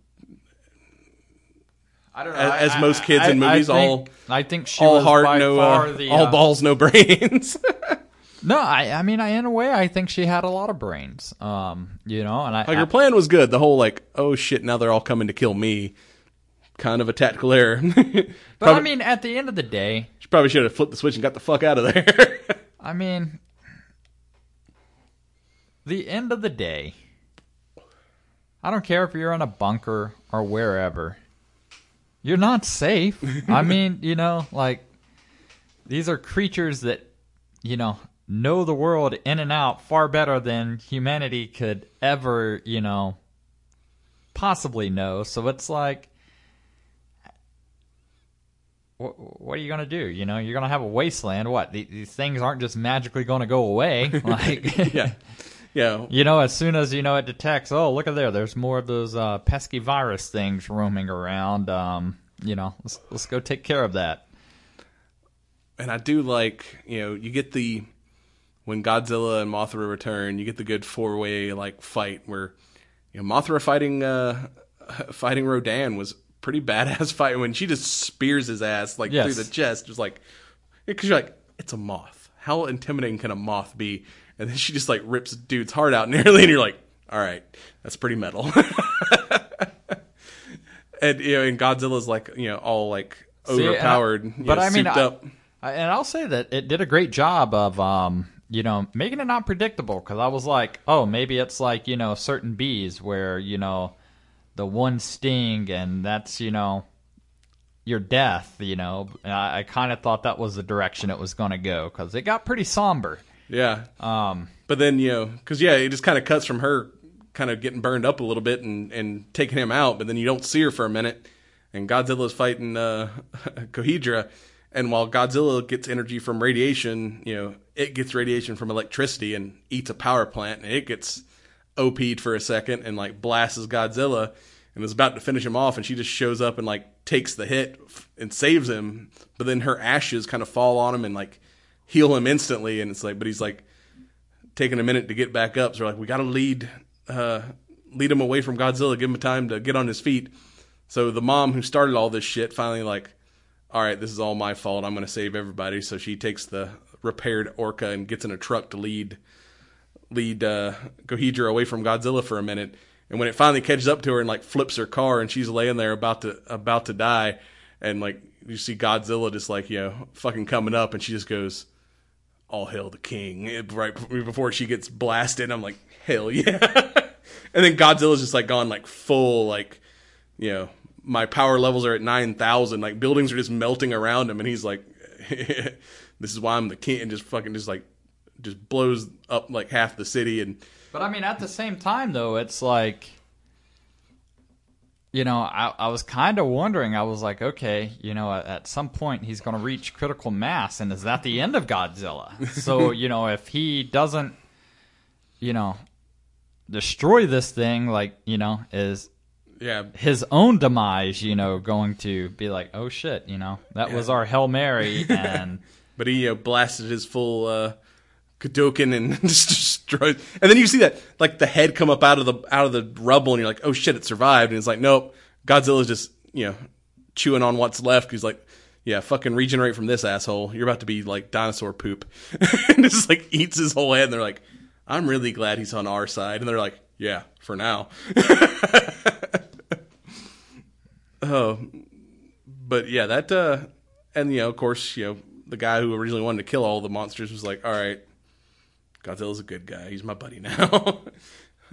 I don't know. As- I- as most kids I- in I movies, think- all- I think she all was heart, no, uh, the, all uh, balls, no brains. No, I, I mean, I, in a way, I think she had a lot of brains. Um, you know, and I, Like I her plan was good. The whole like, oh shit, now they're all coming to kill me. Kind of a tactical error. but I mean, at the end of the day, she probably should have flipped the switch and got the fuck out of there. I mean, the end of the day, I don't care if you're in a bunker or wherever, you're not safe. I mean, you know, like these are creatures that, you know, know the world in and out far better than humanity could ever, you know, possibly know. So it's like, what, what are you gonna do? You know, you're gonna have a wasteland. What? The- These things aren't just magically gonna go away. Like, yeah, yeah. you know, as soon as you know it detects, oh, look at there, there's more of those uh, pesky virus things roaming around. Um, you know, let's let's go take care of that. And I do like, you know, you get the when Godzilla and Mothra return, you get the good four way like fight where you know Mothra fighting uh fighting Rodan was pretty badass fight when she just spears his ass like Yes. through the chest, just like because you're like it's a moth. How intimidating can a moth be? And then she just like rips dude's heart out nearly, and you're like, all right, that's pretty metal. and you know, and Godzilla's like you know all like See, and I- overpowered, but know, I mean, souped I- up. I, and I'll say that it did a great job of, um, you know, making it not predictable. Because I was like, oh, maybe it's like you know certain bees where you know the one sting and that's you know your death. You know, I, I kind of thought that was the direction it was going to go because it got pretty somber. Yeah. Um, But then, you know, because, yeah, it just kind of cuts from her kind of getting burned up a little bit and, and taking him out, but then you don't see her for a minute. And Godzilla's fighting uh, Kohidra, And while Godzilla gets energy from radiation, you know, it gets radiation from electricity and eats a power plant, and it gets OP'd for a second and like blasts Godzilla and is about to finish him off, and she just shows up and like takes the hit and saves him. But then her ashes kind of fall on him and like heal him instantly, and it's like, but he's like taking a minute to get back up. So like, we got to lead uh, lead him away from Godzilla, give him time to get on his feet. So the mom who started all this shit finally like, all right, this is all my fault. I'm going to save everybody. So she takes the repaired Orca and gets in a truck to lead lead uh, Gohedra away from Godzilla for a minute. And when it finally catches up to her and like flips her car and she's laying there about to about to die, and like you see Godzilla just like you know fucking coming up, and she just goes, "All hail the king!" Right before she gets blasted. I'm like, hell yeah! and then Godzilla's just like gone like full like you know my power levels are at nine thousand. Like buildings are just melting around him, and he's like, "This is why I'm the king," and just fucking just like just blows up like half the city and. But I mean, at the same time, though, it's like, you know, I, I was kind of wondering. I was like, okay, you know, at, at some point he's going to reach critical mass, and is that the end of Godzilla? so, you know, if he doesn't, you know, destroy this thing, like, you know, is Yeah, his own demise, you know, going to be like, oh shit, you know, that was our Hail Mary, and but he uh, blasted his full uh, Hadouken and just destroyed. And then you see that like the head come up out of the out of the rubble, and you're like, oh shit, it survived. And it's like, nope, Godzilla's just you know chewing on what's left. He's like, yeah, fucking regenerate from this asshole. You're about to be like dinosaur poop, and just like eats his whole head. And they're like, I'm really glad he's on our side. And they're like, yeah, for now. Oh, but yeah, that uh, and you know, of course, you know, the guy who originally wanted to kill all the monsters was like, all right, Godzilla's a good guy. He's my buddy now.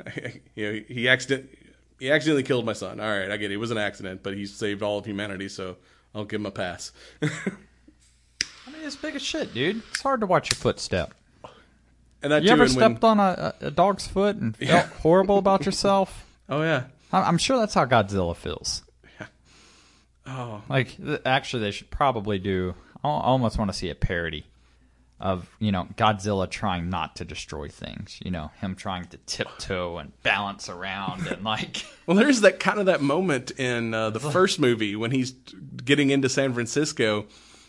you know, he accident he accidentally killed my son. All right, I get it. It was an accident, but he saved all of humanity, so I'll give him a pass. I mean, it's big as shit, dude. It's hard to watch your footstep. and that You too, ever and when- stepped on a, a dog's foot and felt Yeah. horrible about yourself? Oh yeah. I'm sure that's how Godzilla feels. Oh, Like, th- actually, they should probably do. I almost want to see a parody of you know Godzilla trying not to destroy things. You know, him trying to tiptoe and balance around and like. Well, there's that kind of that moment in uh, the first movie when he's getting into San Francisco,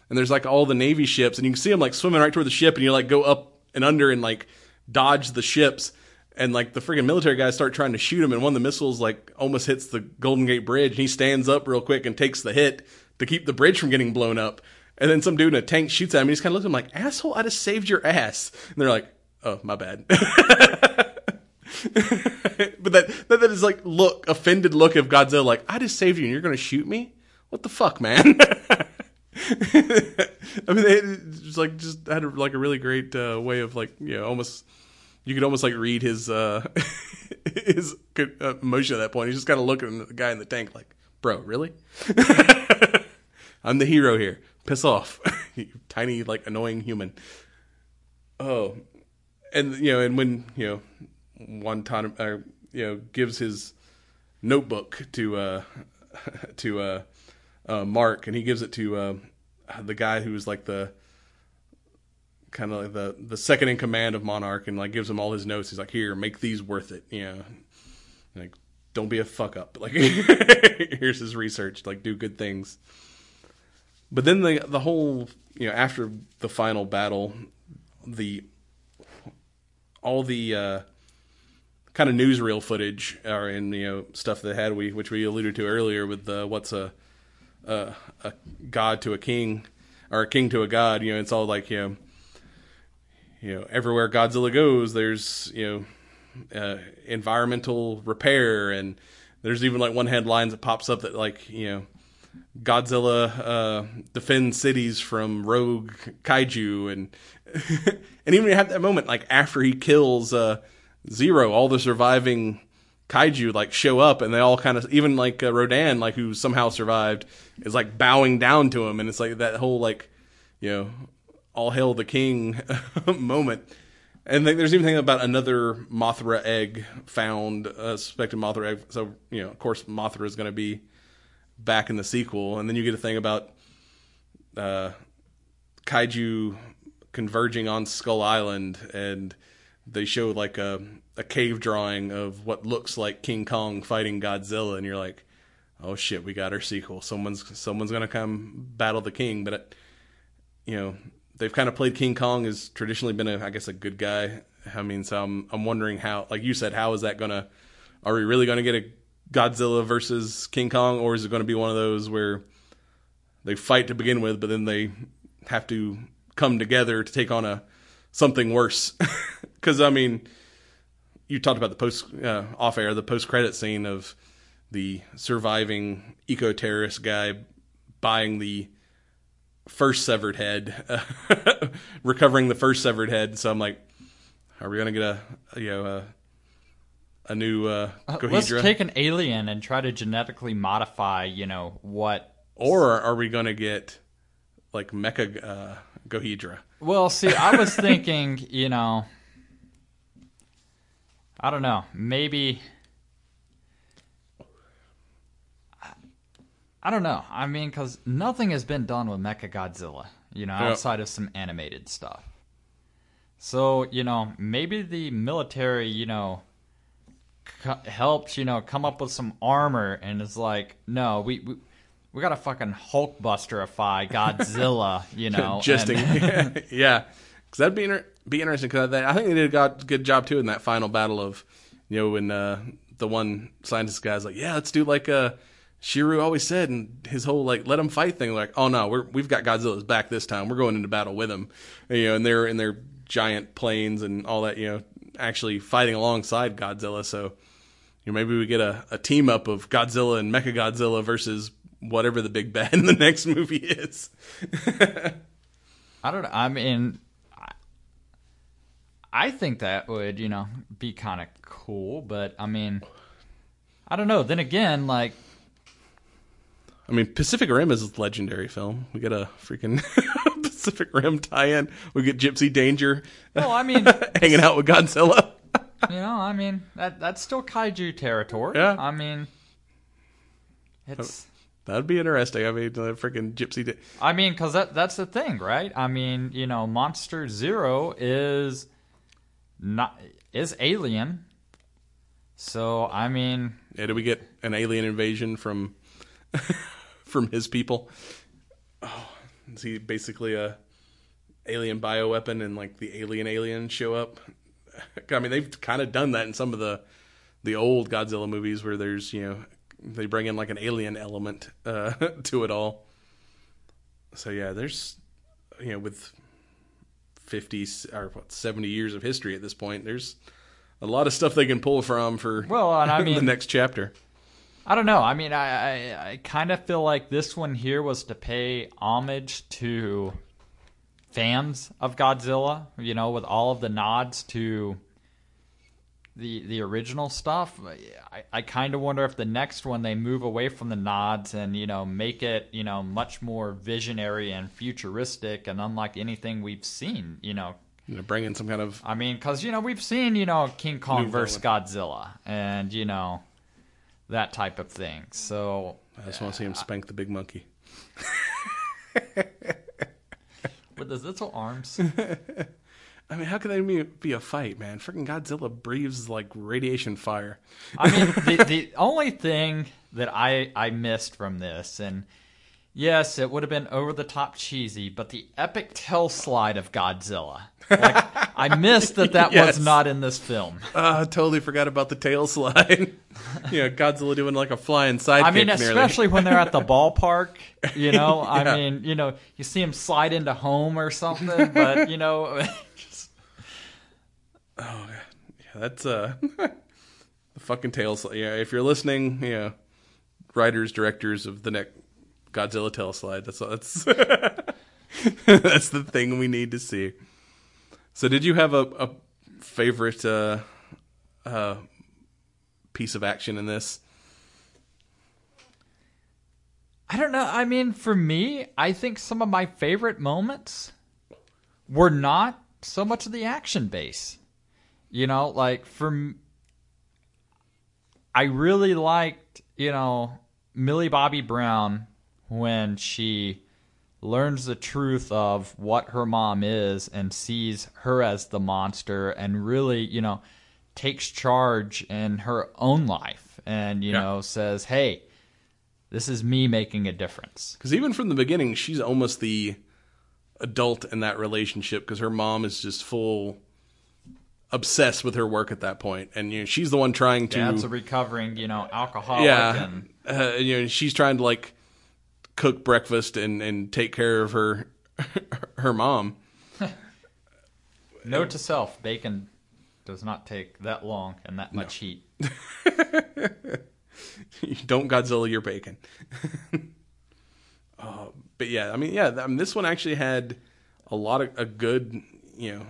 and there's like all the Navy ships, and you can see him like swimming right toward the ship, and you like go up and under and like dodge the ships, and like the freaking military guys start trying to shoot him, and one of the missiles like almost hits the Golden Gate Bridge, and he stands up real quick and takes the hit to keep the bridge from getting blown up, and then some dude in a tank shoots at him, and he's kind of looking like asshole, I just saved your ass, and they're like, oh my bad. but that, that that is like look offended look of Godzilla like I just saved you and you're gonna shoot me? What the fuck man? I mean it just like just had a, like a really great uh, way of like you know almost you could almost like read his uh his uh, emotion at that point. He's just kind of looking at the guy in the tank like bro really? I'm the hero here. Piss off. You tiny like annoying human. Oh and you know, and when you know, one time, uh, you know, gives his notebook to uh, to uh, uh, Mark, and he gives it to uh, the guy who's like the kind of like the the second in command of Monarch, and like gives him all his notes. He's like, "Here, make these worth it." You know, like don't be a fuck up. Like here's his research. Like do good things. But then the the whole you know after the final battle, the all the uh, kind of newsreel footage or in you know stuff that had we which we alluded to earlier with the what's a a, a god to a king or a king to a god you know it's all like you know you know everywhere Godzilla goes there's you know uh, environmental repair and there's even like one headline that pops up that like you know Godzilla uh, defends cities from rogue kaiju, and and even at that moment, like after he kills uh, Zero, all the surviving kaiju like show up, and they all kind of even like uh, Rodan, like who somehow survived, is like bowing down to him, and it's like that whole like you know all hail the king moment. And then there's even thing about another Mothra egg found, uh, suspected Mothra egg. So you know, of course, Mothra is going to be back in the sequel, and then you get a thing about uh, kaiju converging on Skull Island, and they show like a a cave drawing of what looks like King Kong fighting Godzilla, and you're like, oh shit, we got our sequel. Someone's someone's gonna come battle the king, but it, you know they've kind of played King Kong as traditionally been a I guess a good guy. I mean, so I'm I'm wondering how, like you said, how is that gonna? Are we really gonna get a Godzilla versus King Kong, or is it to be one of those where they fight to begin with, but then they have to come together to take on a something worse? Because I mean, you talked about the post uh, off air, the post credit scene of the surviving eco terrorist guy buying the first severed head, recovering the first severed head. So I'm like, are we gonna get a you know a, a new uh, Let's take an alien and try to genetically modify, you know, what. or are we gonna get like Mecha uh, Gohedra? Well, see, I was thinking, you know, I don't know, maybe. I don't know. I mean, because nothing has been done with Mecha Godzilla, you know, Yeah. outside of some animated stuff. So, you know, maybe the military, you know, co- helps, you know, come up with some armor and is like, no, we. we we gotta fucking Hulkbusterify Godzilla, you know. Just and- in, yeah, because that'd be inter- be interesting. Because I think they did a god- good job too in that final battle of, you know, when uh, the one scientist guy's like, yeah, let's do like uh, Shiru always said, and his whole like let him fight thing. Like, oh no, we're we've got Godzilla's back this time. We're going into battle with him. You know, and they're in their giant planes and all that. You know, actually fighting alongside Godzilla. So. You know, maybe we get a, a team up of Godzilla and Mecha Godzilla versus whatever the big bad in the next movie is. I don't know. I mean, I think that would, you know, be kind of cool, but I mean, I don't know. Then again, like, I mean, Pacific Rim is a legendary film. We get a freaking Pacific Rim tie-in. We get Gypsy Danger well, I mean, hanging out with Godzilla. you know, I mean, that that's still kaiju territory. Yeah. I mean, it's. That'd be interesting. I mean, the freaking Gypsy. Da- I mean, because that that's the thing, right? I mean, you know, Monster Zero is not is alien. So I mean, yeah, do we get an alien invasion from from his people? Oh, is he basically a alien bioweapon and like the alien aliens show up? I mean, they've kind of done that in some of the the old Godzilla movies where there's you know they bring in like an alien element uh, to it all. So yeah, there's you know with fifty or what seventy years of history at this point, there's a lot of stuff they can pull from for Well, and I mean, the next chapter. I don't know. I mean, I I, I kind of feel like this one here was to pay homage to fans of Godzilla. You know, with all of the nods to the the original stuff. I, I kind of wonder if the next one they move away from the nods and you know make it you know much more visionary and futuristic and unlike anything we've seen. You know, You know, bring in some kind of I mean, because you know we've seen you know King Kong versus Godzilla and you know that type of thing. So I just want to see him uh, spank the big monkey. with his little arms, I mean, how could that be, be a fight, man? Freaking Godzilla breathes like radiation fire. I mean, the the only thing that I I missed from this and. Yes, it would have been over the top cheesy, but the epic tail slide of Godzilla. Like, I missed that that Yes. was not in this film. Uh, I totally forgot about the tail slide. yeah, Godzilla doing like a flying sidekick. I mean, especially when they're at the ballpark, you know. Yeah. I mean, you know, you see him slide into home or something, but you know, just, Oh Yeah, that's uh, the fucking tail slide. Yeah, if you're listening, yeah, writers, directors of the next Godzilla tail slide. That's that's that's the thing we need to see. So, did you have a, a favorite uh, uh, piece of action in this? I don't know. I mean, for me, I think some of my favorite moments were not so much of the action base. You know, like for I really liked, you know, Millie Bobby Brown when she learns the truth of what her mom is and sees her as the monster and really, you know, takes charge in her own life and, you Yeah. know, says, hey, this is me making a difference. Because even from the beginning, she's almost the adult in that relationship because her mom is just full obsessed with her work at that point, and you know she's the one trying to Dad's a recovering, you know, alcoholic. yeah, And, uh, you know she's trying to like cook breakfast and and take care of her her mom. note to self, bacon does not take that long and that much heat. Don't Godzilla your bacon. uh, but yeah, I mean, yeah, I mean, this one actually had a lot of a good, you know,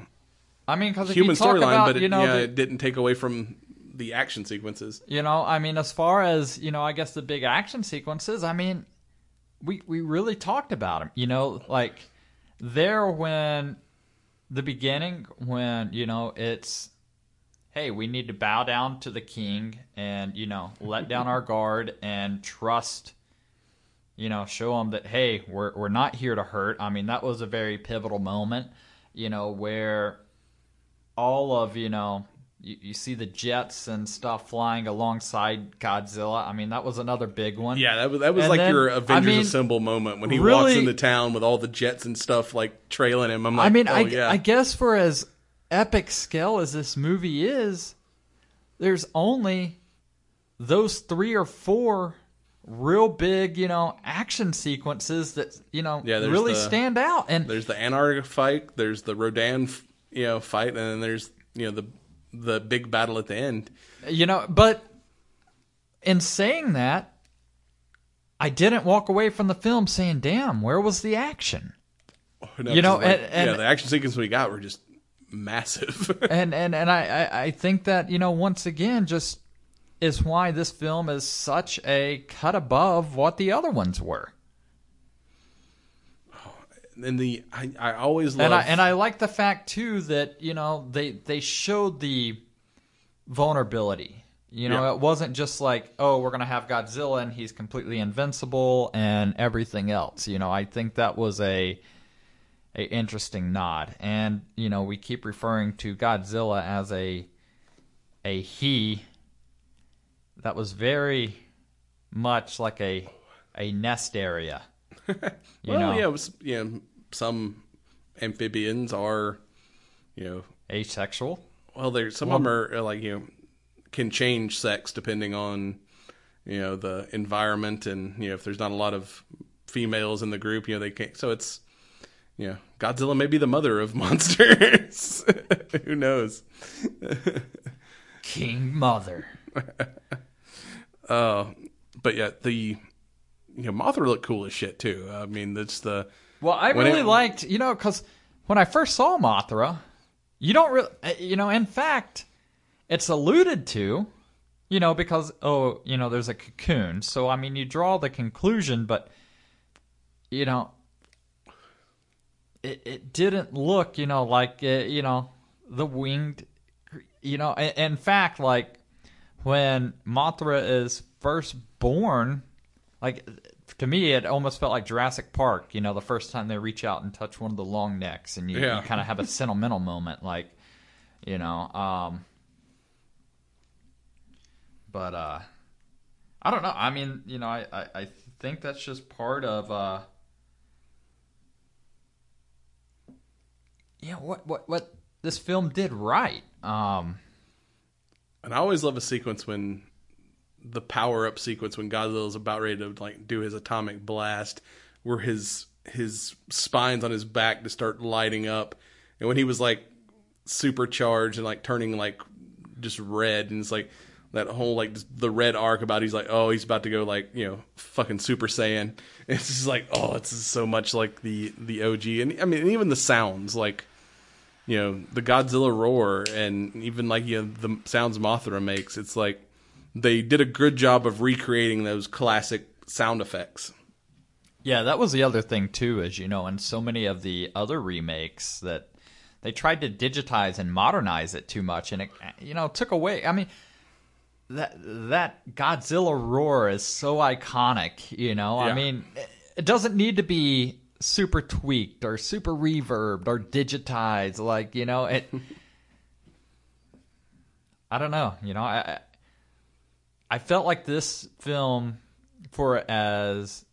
I mean, because human storyline, but it, you know, yeah, the- it didn't take away from the action sequences. You know, I mean, as far as you know, I guess the big action sequences. I mean, we we really talked about them. You know, like there when the beginning when you know it's hey we need to bow down to the king and you know let down our guard and trust you know show them that hey we're we're not here to hurt i mean that was a very pivotal moment you know where all of you know you, you see the jets and stuff flying alongside godzilla i mean that was another big one Yeah, that was that was And like then, your I Avengers mean, Assemble moment when he walks really- into town with all the jets and stuff like trailing him. I'm like, I mean, oh, I, yeah. I guess for as epic scale as this movie is, there's only those three or four real big, you know, action sequences that you know Yeah, really the- stand out. And there's the Antarctica fight, there's the Rodan, you know, fight, and then there's you know the the big battle at the end. you know, but in saying that, I didn't walk away from the film saying, "Damn, where was the action?" No, You know, like, and- and- yeah, the action sequences we got were just massive. and and and I, I I think that you know once again just is why this film is such a cut above what the other ones were. And the I, I always love And I and I like the fact too that you know they they showed the vulnerability. You know, Yeah. it wasn't just like, oh, we're gonna have Godzilla and he's completely invincible and everything else. You know, I think that was a a interesting nod. And you know, we keep referring to Godzilla as a a he. That was very much like a a nest area. You well, know, yeah, it was, know, some amphibians are, you know, asexual. well, there some of them are uh, like you know can change sex depending on you know the environment and you know if there's not a lot of females in the group, you know they can't. So it's you know Godzilla may be the mother of monsters. Who knows? King Mother. Uh, but yeah, the you know Mothra looked cool as shit too. I mean, that's the Well, I When really it- liked, you know, because when I first saw Mothra, you don't really, you know, in fact, it's alluded to, you know, because, oh, you know, there's a cocoon. So, I mean, you draw the conclusion, but, you know, it, it didn't look, you know, like, uh, you know, the winged, you know, in, in fact, like, when Mothra is first born, like to me it almost felt like Jurassic Park, you know, the first time they reach out and touch one of the long necks and you, Yeah. you kind of have a sentimental moment like, you know, um but uh I don't know. I mean, you know, I, I, I think that's just part of uh yeah, what what what this film did right. Um And I always love a sequence when the power up sequence when Godzilla's about ready to like do his atomic blast, where his his spines on his back to start lighting up, and when he was like supercharged and like turning like just red, and it's like that whole like the red arc about he's like oh he's about to go like you know fucking super saiyan it's just like oh it's so much like the the og and i mean even the sounds like you know the Godzilla roar and even like you know the sounds Mothra makes. It's like they did a good job of recreating those classic sound effects. Yeah, that was the other thing too, as you know, in so many of the other remakes that they tried to digitize and modernize it too much, and it you know took away. I mean, that that Godzilla roar is so iconic. You know, I mean, it- it doesn't need to be super tweaked or super reverbed or digitized. Like you know it. I don't know. You know, I I- felt like this film, for as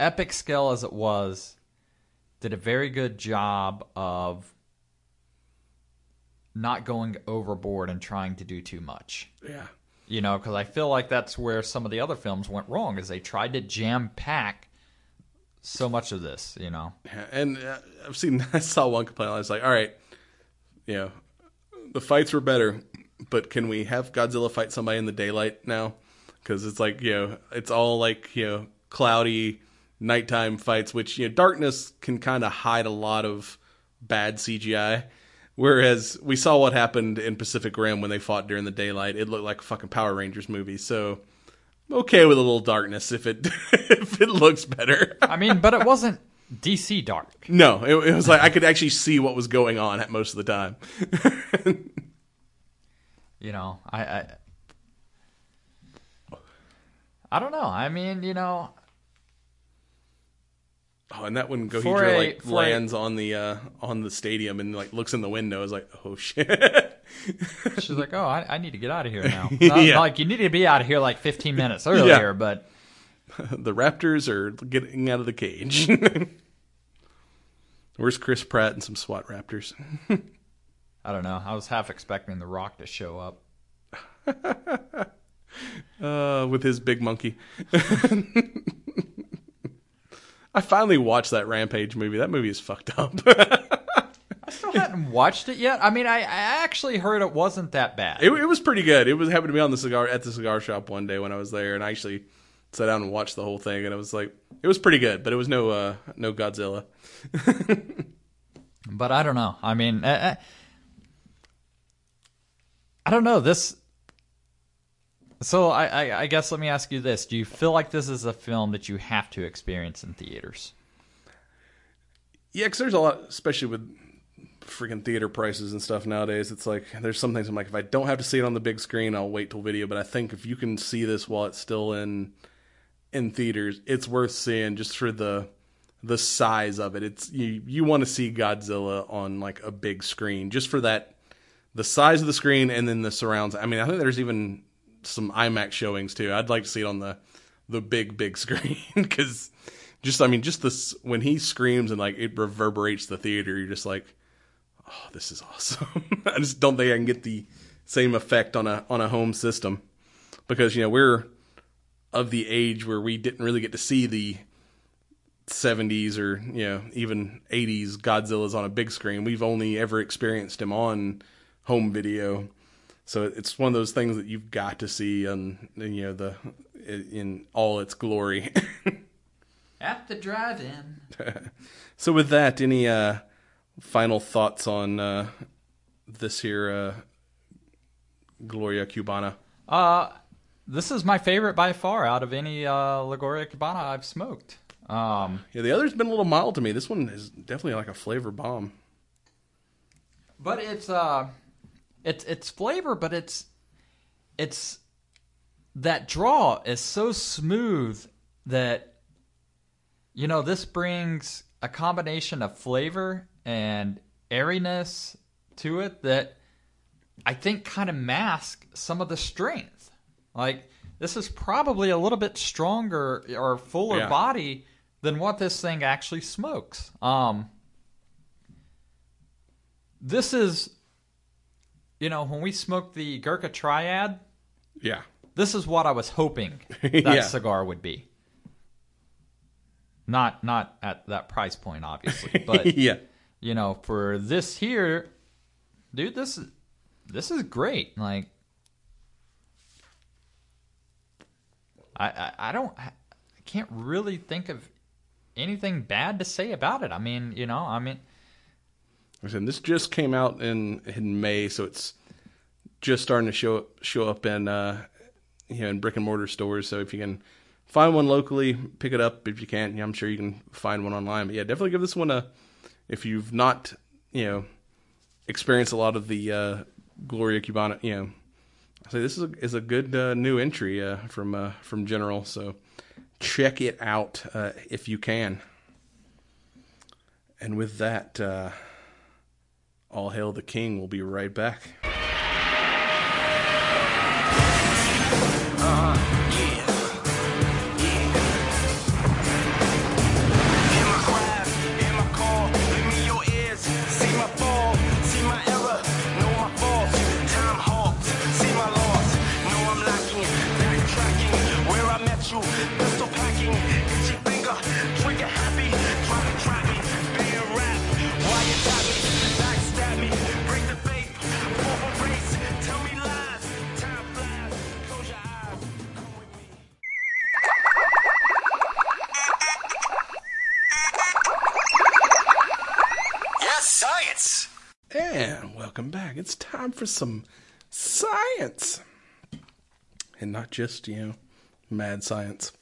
epic scale as it was, did a very good job of not going overboard and trying to do too much. Yeah. You know, because I feel like that's where some of the other films went wrong, is they tried to jam pack so much of this. You know, Yeah, and uh, I've seen I saw one complaint. I was like, all right, you know, the fights were better, but can we have Godzilla fight somebody in the daylight now? Because it's like you know, it's all like you know, cloudy nighttime fights, which you know, darkness can kind of hide a lot of bad CGI. Whereas we saw what happened in Pacific Rim when they fought during the daylight, it looked like a fucking Power Rangers movie. So I'm okay with a little darkness if it if it looks better. I mean, but it wasn't DC dark. No, it, it was like I could actually see what was going on at most of the time. You know, I, I, I don't know. I mean, you know, Oh, and that when Ghidorah a- like for a- lands on the uh on the stadium and like looks in the window, is like, oh shit. she's like, "Oh, I, I need to get out of here now." Not- Yeah. Like you need to be out of here like 15 minutes earlier, but the Raptors are getting out of the cage. Where's Chris Pratt and some SWAT Raptors? I don't know. I was half expecting The Rock to show up. Uh, with his big monkey. I finally watched that Rampage movie. That movie is fucked up. I still hadn't watched it yet. I mean, I, I actually heard it wasn't that bad. It, it was pretty good. It was happened to be on the cigar at the cigar shop one day when I was there, and I actually sat down and watched the whole thing, and it was like it was pretty good, but it was no uh, no Godzilla. but I don't know. I mean, I, I, I don't know this. So I, I, I guess let me ask you this: Do you feel like this is a film that you have to experience in theaters? Yeah, because there's a lot, especially with freaking theater prices and stuff nowadays. It's like there's some things I'm like, if I don't have to see it on the big screen, I'll wait till video. But I think if you can see this while it's still in in theaters, it's worth seeing just for the the size of it. It's you you want to see Godzilla on like a big screen just for that the size of the screen and then the surrounds. I mean, I think there's even some IMAX showings too. I'd like to see it on the the big big screen because just I mean just this when he screams and like it reverberates the theater, you're just like, oh, this is awesome. I just don't think I can get the same effect on a on a home system because you know we're of the age where we didn't really get to see the 70s or you know even 80s Godzilla's on a big screen. We've only ever experienced him on home video. So it's one of those things that you've got to see on you know the in all its glory. At the drive-in. so with that, any uh final thoughts on uh this here uh Gloria Cubana? Uh, this is my favorite by far out of any uh, La Gloria Cubana I've smoked. Um, Yeah, the other's been a little mild to me. This one is definitely like a flavor bomb. but it's uh, it's it's flavor, but it's it's that draw is so smooth that you know this brings a combination of flavor and airiness to it that I think kind of mask some of the strength. Like this is probably a little bit stronger or fuller Yeah. body than what this thing actually smokes. Um this is you know, when we smoked the Gurkha Triad, Yeah. this is what I was hoping that Yeah. cigar would be. Not not at that price point obviously, but yeah. you know, for this here, dude, this this is great. Like, I I, I don't I can't really think of anything bad to say about it. I mean, you know, I mean, I said, this just came out in in May, so it's just starting to show up show up in uh you know in brick and mortar stores. So if you can find one locally, pick it up. If you can't, I'm sure you can find one online. But yeah, definitely give this one a if you've not you know experienced a lot of the uh, Gloria Cubana, you know. I say this is a, is a good uh, new entry uh, from uh, from General. So check it out uh, if you can. And with that, all hail the king. We'll be right back. Back. It's time for some science. And not just, you know, mad science,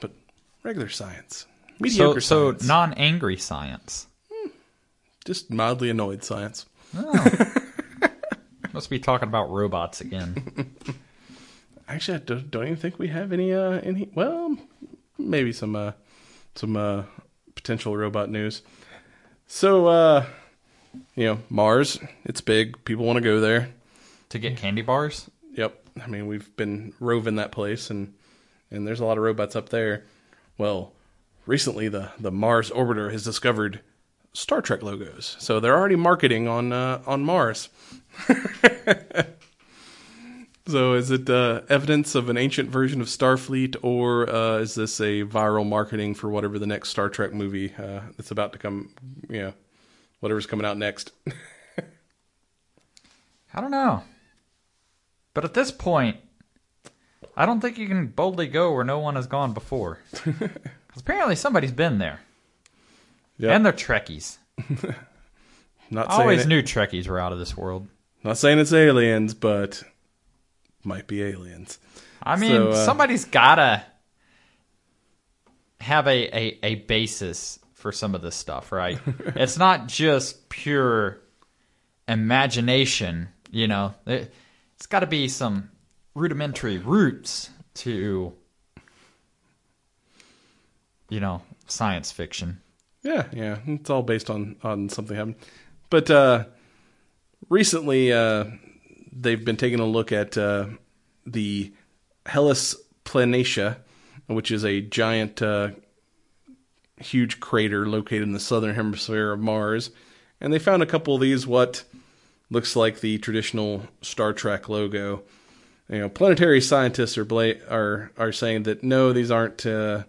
but regular science. So, Mediocre so science. non-angry science. just mildly annoyed science. Must be talking about robots again. Actually, I don't, don't even think we have any, uh, any, well, maybe some, uh, some, uh, potential robot news. So, uh, you know, Mars, it's big. People want to go there. to get candy bars? Yep. I mean, we've been roving that place, and and there's a lot of robots up there. Well, recently the the Mars orbiter has discovered Star Trek logos, so they're already marketing on uh, on Mars. so, is it uh, evidence of an ancient version of Starfleet, or uh, is this a viral marketing for whatever the next Star Trek movie uh, that's about to come? You know, whatever's coming out next. I don't know. But at this point, I don't think you can boldly go where no one has gone before. apparently somebody's been there. Yep. And they're Trekkies. not I always it- knew Trekkies were out of this world. Not saying it's aliens, but might be aliens. I mean, So, uh, somebody's gotta have a, a, a basis for some of this stuff, right? it's not just pure imagination, you know. It, it's got to be some rudimentary roots to, you know, science fiction. Yeah, yeah, it's all based on on something happened. But uh, recently, uh, they've been taking a look at uh, the Hellas Planitia, which is a giant, uh, huge crater located in the southern hemisphere of Mars, and they found a couple of these what looks like the traditional Star Trek logo. You know, planetary scientists are bla- are are saying that no, these aren't. Uh,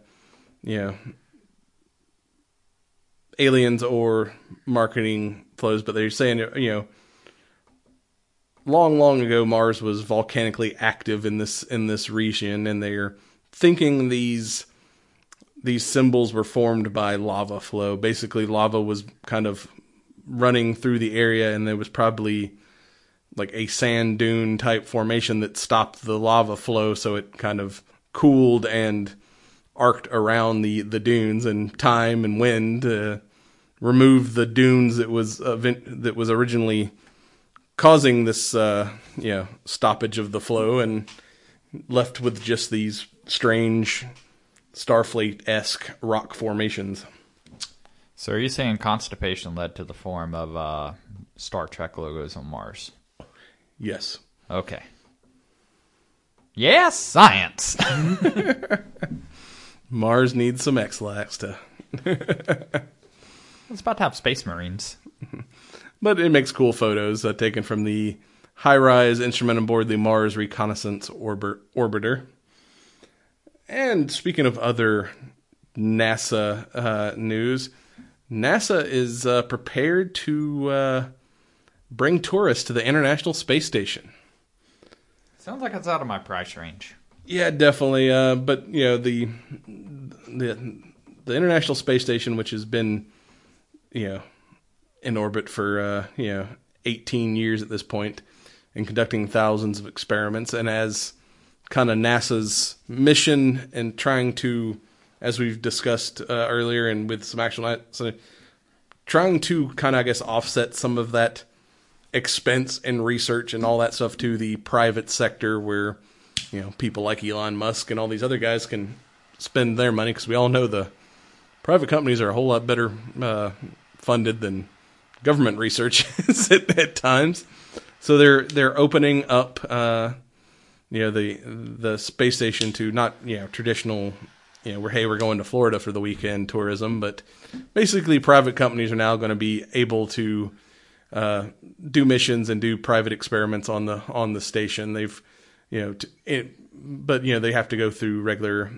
you know, aliens or marketing flows, but they're saying, you know, long, long ago, Mars was volcanically active in this in this region, and they're thinking these these symbols were formed by lava flow. Basically, lava was kind of running through the area, and there was probably like a sand dune type formation that stopped the lava flow, so it kind of cooled and arced around the the dunes, and time and wind uh, removed the dunes that was event- that was originally causing this uh, you know stoppage of the flow, and left with just these strange Starfleet esque rock formations. So are you saying constipation led to the form of uh, Star Trek logos on Mars? Yes. Okay. Yes, science. Mars needs some Ex-Lax to, it's about to have space marines. but it makes cool photos uh, taken from the HiRISE instrument on board the Mars Reconnaissance Orbit Orbiter. And speaking of other NASA uh, news, NASA is uh, prepared to uh, bring tourists to the International Space Station. Sounds like it's out of my price range. Yeah, definitely. Uh, but you know the the the International Space Station, which has been you know in orbit for uh, you know 18 years at this point, and conducting thousands of experiments, and as kind of NASA's mission and trying to, as we've discussed uh, earlier, and with some actual so trying to kind of I guess offset some of that expense and research and all that stuff to the private sector where you know people like Elon Musk and all these other guys can spend their money because we all know the private companies are a whole lot better uh, funded than government research at, at times. So they're they're opening up, uh, you know, the the space station to not you know traditional, you know, where hey we're going to Florida for the weekend tourism, but basically private companies are now going to be able to uh, do missions and do private experiments on the on the station. They've you know, t- it, but you know they have to go through regular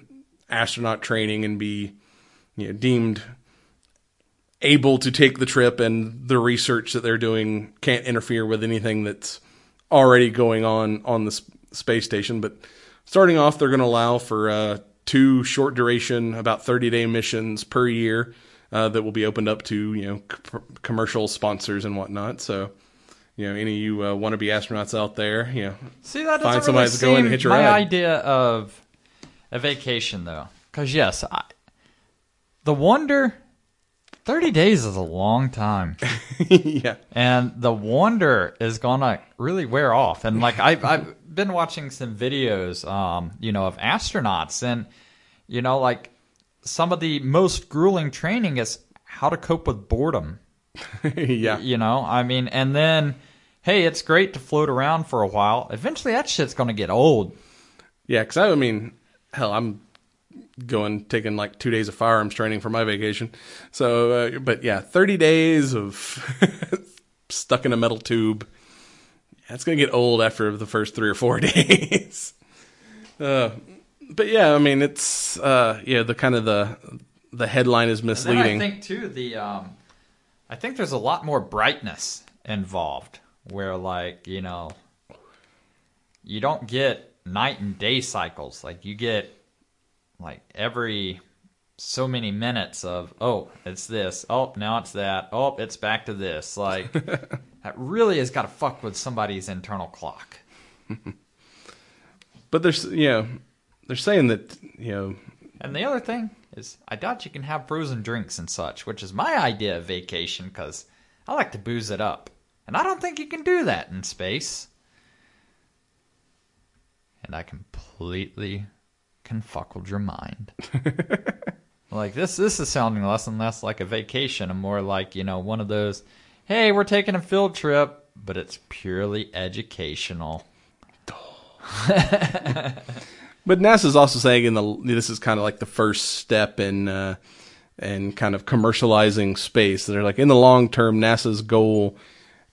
astronaut training and be you know deemed able to take the trip and the research that they're doing can't interfere with anything that's already going on on the space station but starting off they're going to allow for uh, two short duration about 30 day missions per year uh, that will be opened up to you know c- commercial sponsors and whatnot so you know any of you uh, want to be astronauts out there you know See, that Find somebody really to go in and hit your my ride. idea of a vacation, though. Because yes, I, the wonder, thirty days is a long time, yeah and the wonder is gonna really wear off. And like I've I've been watching some videos, um, you know, of astronauts, and you know, like some of the most grueling training is how to cope with boredom. yeah You know, I mean, and then. Hey, it's great to float around for a while. Eventually, that shit's gonna get old. Yeah, because I, I mean, hell, I'm going taking like two days of firearms training for my vacation. So, uh, but yeah, 30 days of stuck in a metal tube. It's gonna get old after the first three or four days. uh, but yeah, I mean, it's uh, yeah, the kind of the the headline is misleading. I think too the um, I think there's a lot more brightness involved. Where like you know, you don't get night and day cycles. Like you get like every so many minutes of oh it's this oh now it's that oh it's back to this like that really has got to fuck with somebody's internal clock. but there's you know they're saying that you know And the other thing is, I doubt you can have frozen drinks and such, which is my idea of vacation because I like to booze it up. And I don't think you can do that in space. And I completely can fuck with your mind. like this this is sounding less and less like a vacation and more like, you know, one of those, hey, we're taking a field trip, but it's purely educational. But NASA's also saying in the this is kind of like the first step in uh, in kind of commercializing space. They're like in the long term, NASA's goal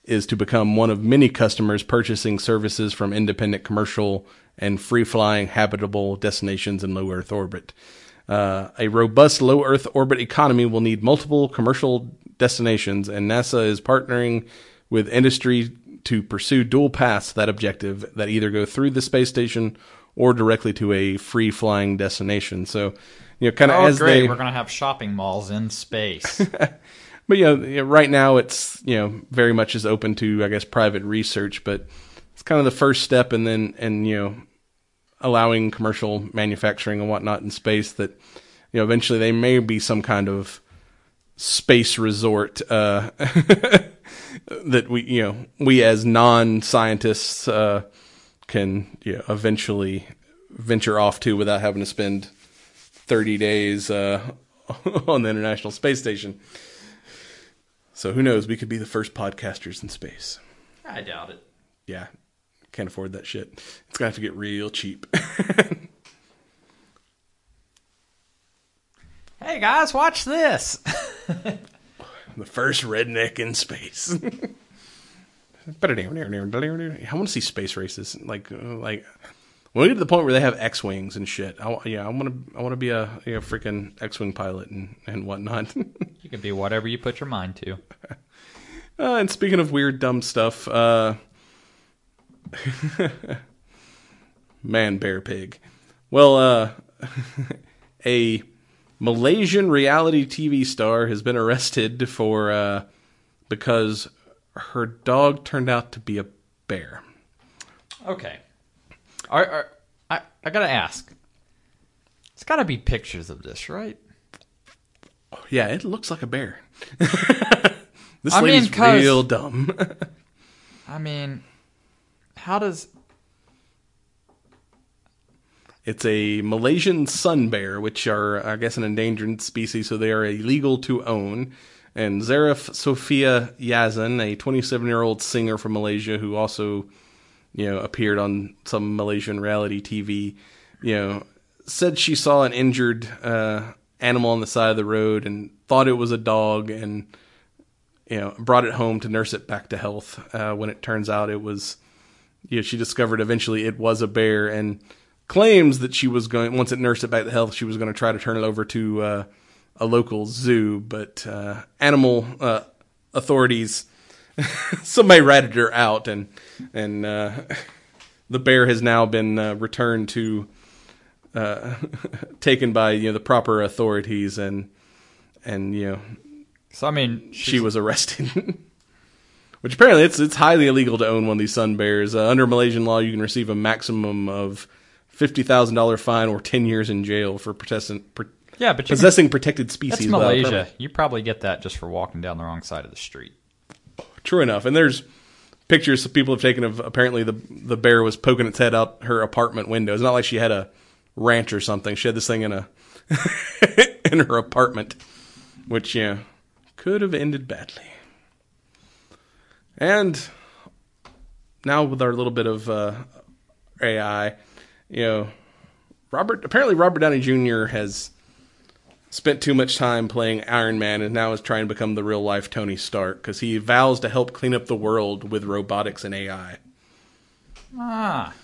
is to become one of many customers purchasing services from independent commercial and free flying habitable destinations in low Earth orbit. Uh, a robust low Earth orbit economy will need multiple commercial destinations, and NASA is partnering with industry to pursue dual paths that objective that either go through the space station or directly to a free flying destination. So, you know, kind of Oh, as great. they, We're going to have shopping malls in space. but you know, right now it's you know very much is open to I guess private research, but kind of the first step, and then and you know allowing commercial manufacturing and whatnot in space that you know eventually they may be some kind of space resort uh, that we you know we as non scientists uh, can you know, eventually venture off to without having to spend thirty days uh, on the International Space Station. So who knows? We could be the first podcasters in space. I doubt it. Yeah, can't afford that shit. It's gonna have to get real cheap. Hey guys, watch this. the first redneck in space. I want to see space races. Like, uh, like when we get to the point where they have X wings and shit. I, yeah, I want to. I want to be a, you know, freaking X wing pilot and and whatnot. you can be whatever you put your mind to. Uh, and speaking of weird, dumb stuff, uh, man, bear, pig. Well, uh, a Malaysian reality TV star has been arrested for uh, because her dog turned out to be a bear. Okay. Are, are, I, I gotta ask. It's gotta be pictures of this, right? Yeah, it looks like a bear. this I mean, lady's 'cause- real dumb. I mean, how does It's a Malaysian sun bear, which are, I guess, an endangered species, so they are illegal to own. And Zarith Sofiah Yasin, a 27 year old singer from Malaysia who also, you know, appeared on some Malaysian reality TV, you know, said she saw an injured uh, animal on the side of the road and thought it was a dog and, you know, brought it home to nurse it back to health. Uh, when it turns out it was, you know, she discovered eventually it was a bear and claims that she was going once it nursed it back to health, she was going to try to turn it over to uh, a local zoo, but uh, animal uh, authorities somebody ratted her out, and and uh, the bear has now been uh, returned to uh, taken by you know the proper authorities, and and you know So I mean, she was arrested. Which apparently it's it's highly illegal to own one of these sun bears. Uh, under Malaysian law, you can receive a maximum of fifty thousand dollar fine or ten years in jail for protesting, pro- yeah, but can, possessing protected species. that's Malaysia. permit. You probably get that just for walking down the wrong side of the street. True enough, and there's pictures people have taken of apparently the the bear was poking its head out her apartment window. It's not like she had a ranch or something. She had this thing in a in her apartment, which yeah could have ended badly. And now with our little bit of uh, AI, you know, Robert apparently Robert Downey Jr. has spent too much time playing Iron Man and now is trying to become the real life Tony Stark because he vows to help clean up the world with robotics and AI. Ah.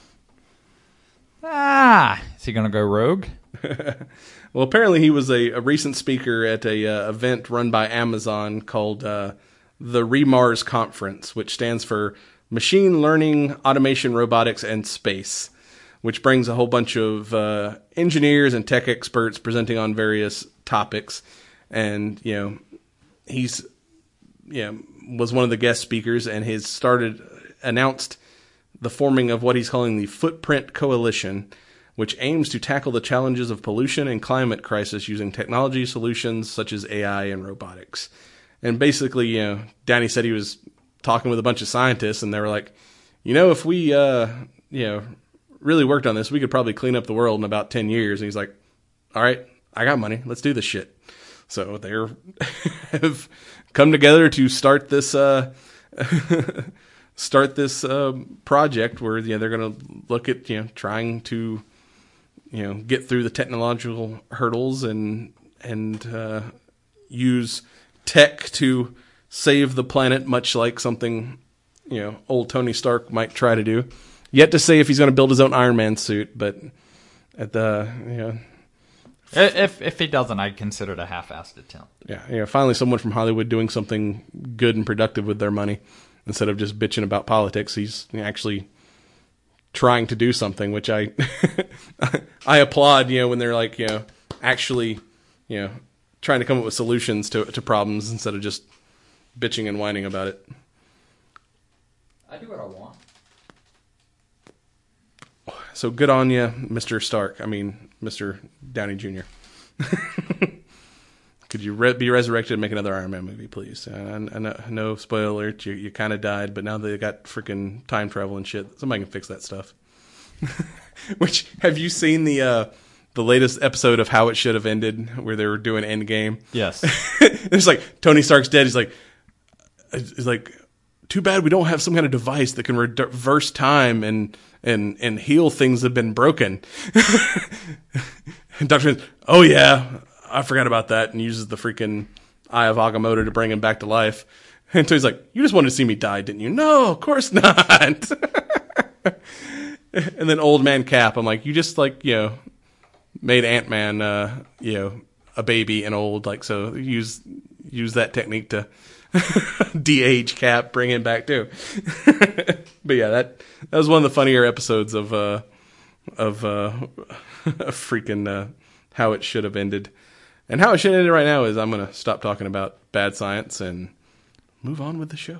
Ah. Is he going to go rogue? Well, apparently he was a, a recent speaker at a uh, event run by Amazon called uh, the re:MARS Conference, which stands for Machine Learning, Automation, Robotics, and Space, which brings a whole bunch of uh, engineers and tech experts presenting on various topics. And you know, he's you know was one of the guest speakers, and has started announced the forming of what he's calling the Footprint Coalition, which aims to tackle the challenges of pollution and climate crisis using technology solutions such as AI and robotics. And basically, you know, Danny said he was talking with a bunch of scientists, and they were like, you know, if we, uh, you know, really worked on this, we could probably clean up the world in about 10 years. And he's like, all right, I got money. Let's do this shit. So they're have come together to start this, uh, start this um, project where you know they're going to look at you know trying to you know get through the technological hurdles and and uh, use tech to save the planet, much like something you know old Tony Stark might try to do. Yet to say if he's going to build his own Iron Man suit, but at the you know If if he doesn't, I'd consider it a half-assed attempt. yeah, you know, finally someone from Hollywood doing something good and productive with their money instead of just bitching about politics. He's actually trying to do something, which I I applaud. You know, when they're like, you know, actually, you know, trying to come up with solutions to to problems instead of just bitching and whining about it. I do what I want. So good on you, Mister Stark. I mean, Mister Downey Jr. Could you re- be resurrected and make another Iron Man movie, please? And I, I know, no spoiler alert, you, you kind of died, but now they got freaking time travel and shit. Somebody can fix that stuff. Which have you seen the uh, the latest episode of How It Should Have Ended, where they were doing Endgame? Yes. it's like Tony Stark's dead. He's like, he's like, too bad we don't have some kind of device that can reverse time and and and heal things that have been broken. and Doctor, oh yeah, I forgot about that, and uses the freaking Eye of Agamotto to bring him back to life. And Tony's like, you just wanted to see me die, didn't you? No, of course not. and then Old Man Cap, I'm like, you just like you know made Ant Man, uh, you know, a baby and old, like so. Use use that technique to de-age Cap, bring him back too. but yeah, that that was one of the funnier episodes of uh of uh freaking uh, how it should have ended. And how it should ended right now is I'm gonna stop talking about bad science and move on with the show.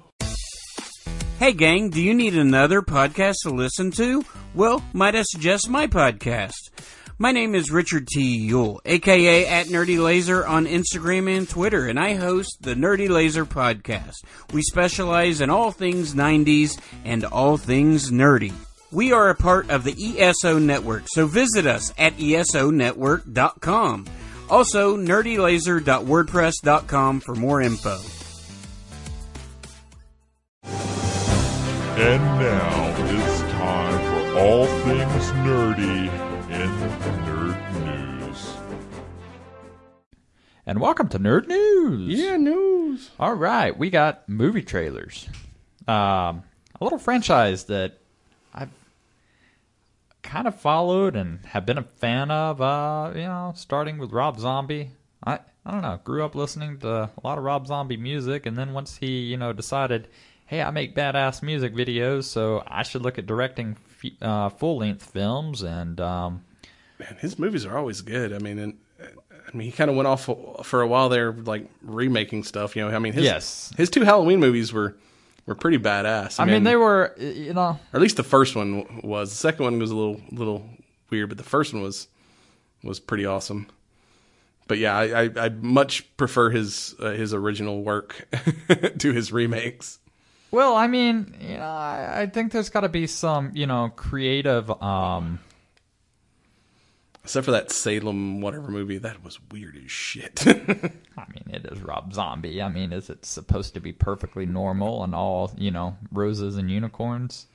Hey gang, do you need another podcast to listen to? Well, might I suggest my podcast? My name is Richard T. Yule, aka at Nerdy Laser on Instagram and Twitter, and I host the Nerdy Laser podcast. We specialize in all things 90s and all things nerdy. We are a part of the ESO network, so visit us at esonetwork.com. Also, nerdylaser.wordpress.com for more info. And now it's time for all things nerdy And welcome to Nerd News. Yeah, news. All right, we got movie trailers. Um, a little franchise that I've kind of followed and have been a fan of. Uh, you know, starting with Rob Zombie. I I don't know. Grew up listening to a lot of Rob Zombie music, and then once he you know decided, hey, I make badass music videos, so I should look at directing f- uh, full length films. And um, Man, his movies are always good. I mean, and I mean, he kind of went off for a while there, like remaking stuff. You know, I mean, his, Yes. his two Halloween movies were were pretty badass. I mean, they were you know or at least the first one was. The second one was a little little weird, but the first one was was pretty awesome. But yeah, I I, I much prefer his uh, his original work to his remakes. Well, I mean, you know, I, I think there's got to be some, you know, creative. Um, Except for that Salem whatever movie, that was weird as shit. I mean, it is Rob Zombie. I mean, is it supposed to be perfectly normal and all, you know, roses and unicorns?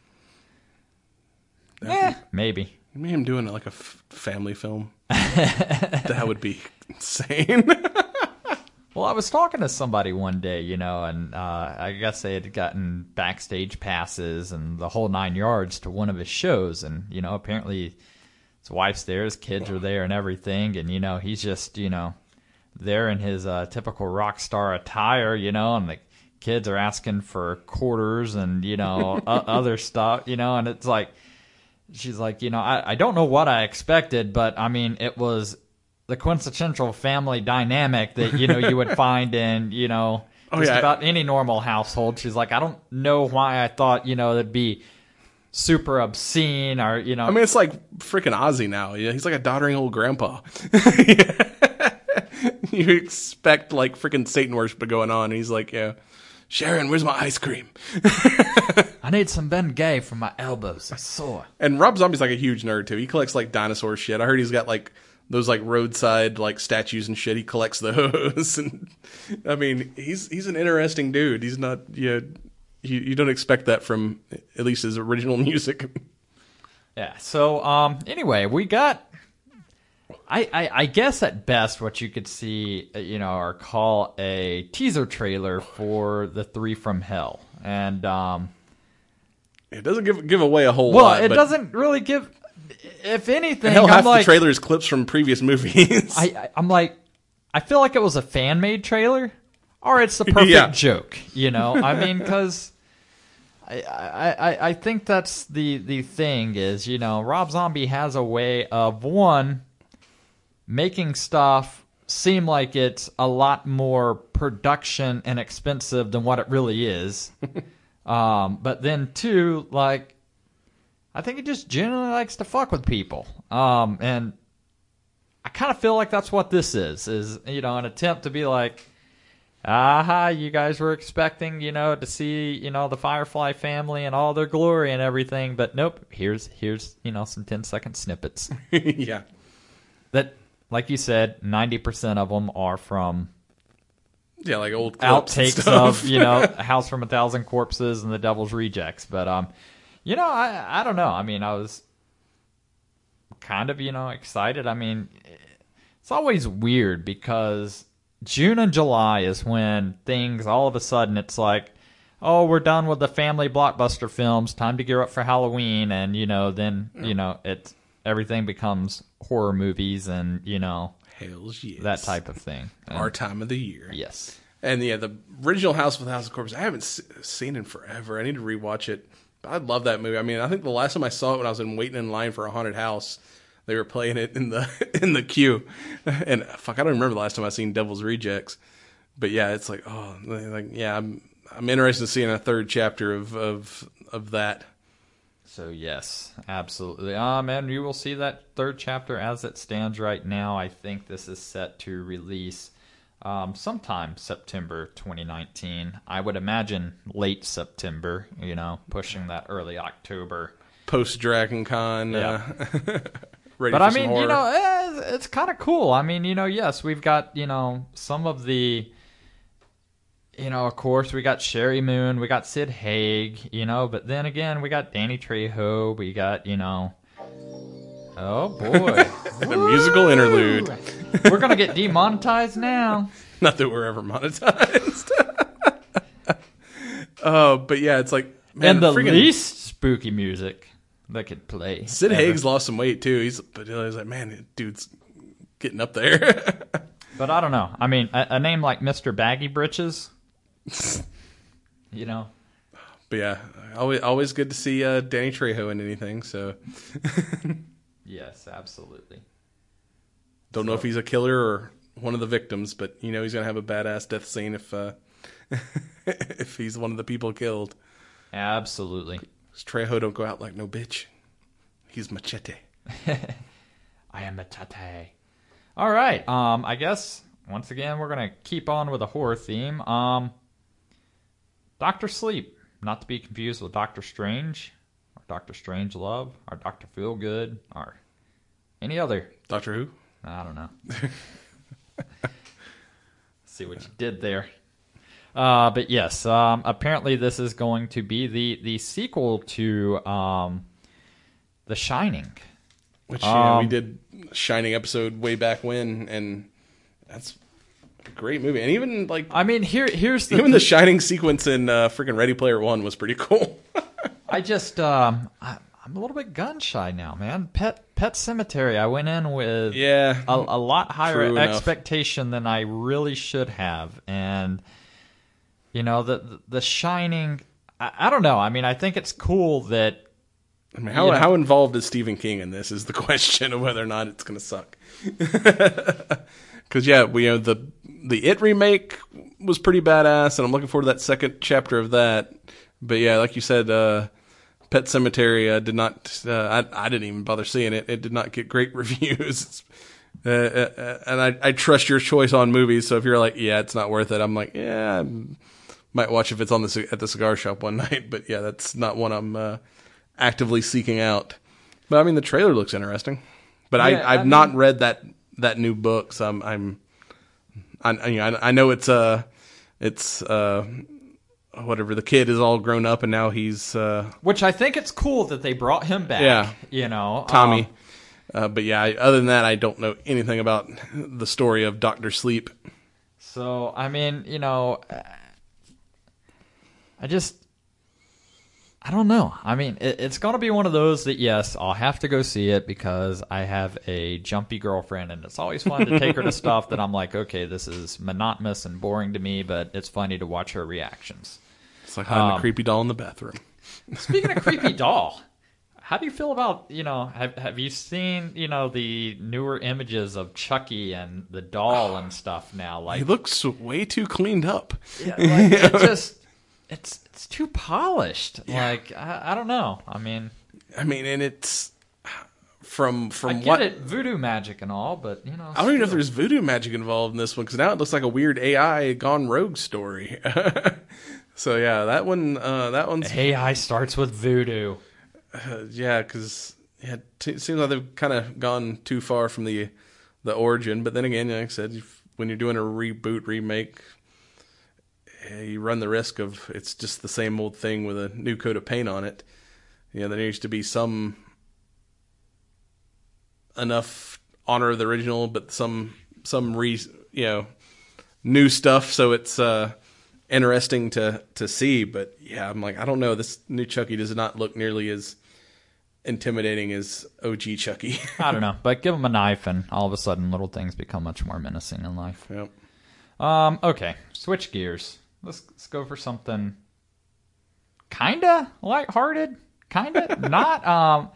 Eh, maybe. Me him doing it like a f- family film, that would be insane. Well, I was talking to somebody one day, you know, and uh, I guess they had gotten backstage passes and the whole nine yards to one of his shows, and you know, apparently his wife's there, his kids are there, and everything, and you know, he's just, you know, there in his uh, typical rock star attire, you know, and the kids are asking for quarters and you know o- other stuff, you know, and it's like she's like, you know, I, I don't know what I expected, but I mean, it was the quintessential family dynamic that you know you would find in you know Oh, just yeah. about any normal household. She's like, I don't know why I thought you know it'd be super obscene or you know. I mean, it's like freaking Ozzy now. Yeah, he's like a doddering old grandpa. you expect like freaking Satan worship going on, and he's like, "Yeah, Sharon, where's my ice cream?" I need some Bengay for my elbows. They're sore. And Rob Zombie's like a huge nerd too. He collects like dinosaur shit. I heard he's got like those like roadside like statues and shit. He collects those, and I mean, he's he's an interesting dude. He's not yeah. You, you don't expect that from at least his original music. Yeah. So um anyway, we got I, I, I guess at best what you could see, uh, you know, or call a teaser trailer for the Three from Hell, and um, It doesn't give give away a whole well, lot. Well, it doesn't really give. If anything, Hell, I'm half like, the trailer is clips from previous movies. I, I I'm like, I feel like it was a fan made trailer, or it's the perfect Yeah. joke. You know, I mean, because I, I I think that's the the thing is you know Rob Zombie has a way of one making stuff seem like it's a lot more production and expensive than what it really is. um, but then two, like I think he just generally likes to fuck with people. Um, and I kind of feel like that's what this is, is, you know, an attempt to be like, aha, you guys were expecting, you know, to see, you know, the Firefly family and all their glory and everything, but nope, here's, here's, you know, some 10 second snippets yeah. that, like you said, 90% of them are from Yeah, like old outtakes of, you know, House from a Thousand Corpses and The Devil's Rejects. But, um, you know, I, I don't know. I mean, I was kind of, you know, excited. I mean, it's always weird because June and July is when things all of a sudden it's like, oh, we're done with the family blockbuster films. Time to gear up for Halloween, and you know, then you know, it everything becomes horror movies and you know Hells yes. that type of thing. And- Our time of the year. yes. And yeah, the original House of a Thousand Corpses, I haven't s- seen in forever. I need to rewatch it. I love that movie. I mean, I think the last time I saw it when I was in waiting in line for a haunted house, they were playing it in the in the queue. And fuck, I don't remember the last time I seen Devil's Rejects. But yeah, it's like oh, like yeah, I'm I'm interested in seeing a third chapter of of of that. So yes, absolutely. Um, and you will see that third chapter as it stands right now. I think this is set to release um, sometime September 2019. I would imagine late September. You know, pushing that early October. post Dragon Con. Uh, ready But I mean, you know, eh, it's, kind of cool. I mean, you know, yes, we've got you know some of the, you know, of course, we got Sheri Moon, we got Sid Haig, you know, but then again, we got Danny Trejo, we got you know, oh boy, the musical interlude. we're gonna get demonetized now. Not that we're ever monetized. Oh, but yeah, it's like man, and the freaking least spooky music that could play. Sid ever. Haig's lost some weight too. He's but he's like, man, dude's getting up there. But I don't know. I mean, a, a name like Mr. Baggy Britches, you know, but yeah, always always good to see uh, Danny Trejo in anything. So yes, absolutely. don't know if he's a killer or one of the victims, but you know he's gonna have a badass death scene if uh, if he's one of the people killed. Absolutely. Trejo don't go out like no bitch. He's machete. I am tate. All right. Um, I guess once again we're gonna keep on with a horror theme. Um, Doctor Sleep, not to be confused with Doctor Strange, or Doctor Strangelove, or Doctor Feelgood, or any other. Doctor Who. I don't know. See what you did there. Uh, but yes, um, apparently this is going to be the the sequel to um, The Shining. Which yeah, we Um, did Shining episode way back when, and that's a great movie. And even like I mean, here here's the even the Shining sequence in uh, freaking Ready Player One was pretty cool. I just um I, I'm a little bit gun shy now, man. Pet Pet Sematary. I went in with yeah, a, a lot higher True enough. expectation than I really should have, and you know the the Shining. I, I don't know. I mean, I think it's cool that I mean, how you know- how involved is Stephen King in this? Is the question of whether or not it's going to suck. Because yeah, we you know the the It remake was pretty badass, and I'm looking forward to that second chapter of that. But yeah, like you said, uh, Pet Sematary uh, did not. Uh, I I didn't even bother seeing it. It did not get great reviews. Uh, uh, and I, I trust your choice on movies. So if you're like, yeah, it's not worth it, I'm like, yeah, I might watch if it's on the at the cigar shop one night. But yeah, that's not one I'm uh, actively seeking out. But I mean, the trailer looks interesting. But Yeah, I I've I not read that that new book, so I'm I'm I, I, you know, I know it's uh it's uh whatever the kid is all grown up and now he's uh which I think it's cool that they brought him back. Yeah. you know, Tommy. Um, uh, but yeah, I, other than that, I don't know anything about the story of Doctor Sleep. So I mean, you know, uh, I just, I don't know. I mean, it, it's going to be one of those that yes, I'll have to go see it because I have a jumpy girlfriend, and it's always fun to take her to stuff that I'm like, okay, this is monotonous and boring to me, but it's funny to watch her reactions. It's like hiding Um, a creepy doll in the bathroom. Speaking of creepy doll. How do you feel about you know have have you seen you know the newer images of Chucky and the doll and stuff now like He looks way too cleaned up. Yeah, like, it just it's it's too polished. Like I, I don't know. I mean, I mean, and it's from from I get what it, voodoo magic and all, but you know, I don't even know if there's voodoo magic involved in this one because now it looks like a weird AI gone rogue story. so yeah, that one, uh, that one's AI starts with voodoo. uh, yeah, because yeah, t- it seems like they've kind of gone too far from the the origin. But then again, like I said, when you're doing a reboot remake, you run the risk of it's just the same old thing with a new coat of paint on it. You know, there needs to be some enough honor of the original, but some some re you know new stuff, so it's uh interesting to to see. But yeah, I'm like, I don't know. This new Chucky does not look nearly as intimidating as OG Chucky. I don't know, but give him a knife, and all of a sudden, little things become much more menacing in life. yep. Um, okay, switch gears. Let's, let's go for something kinda lighthearted, kinda not. Um,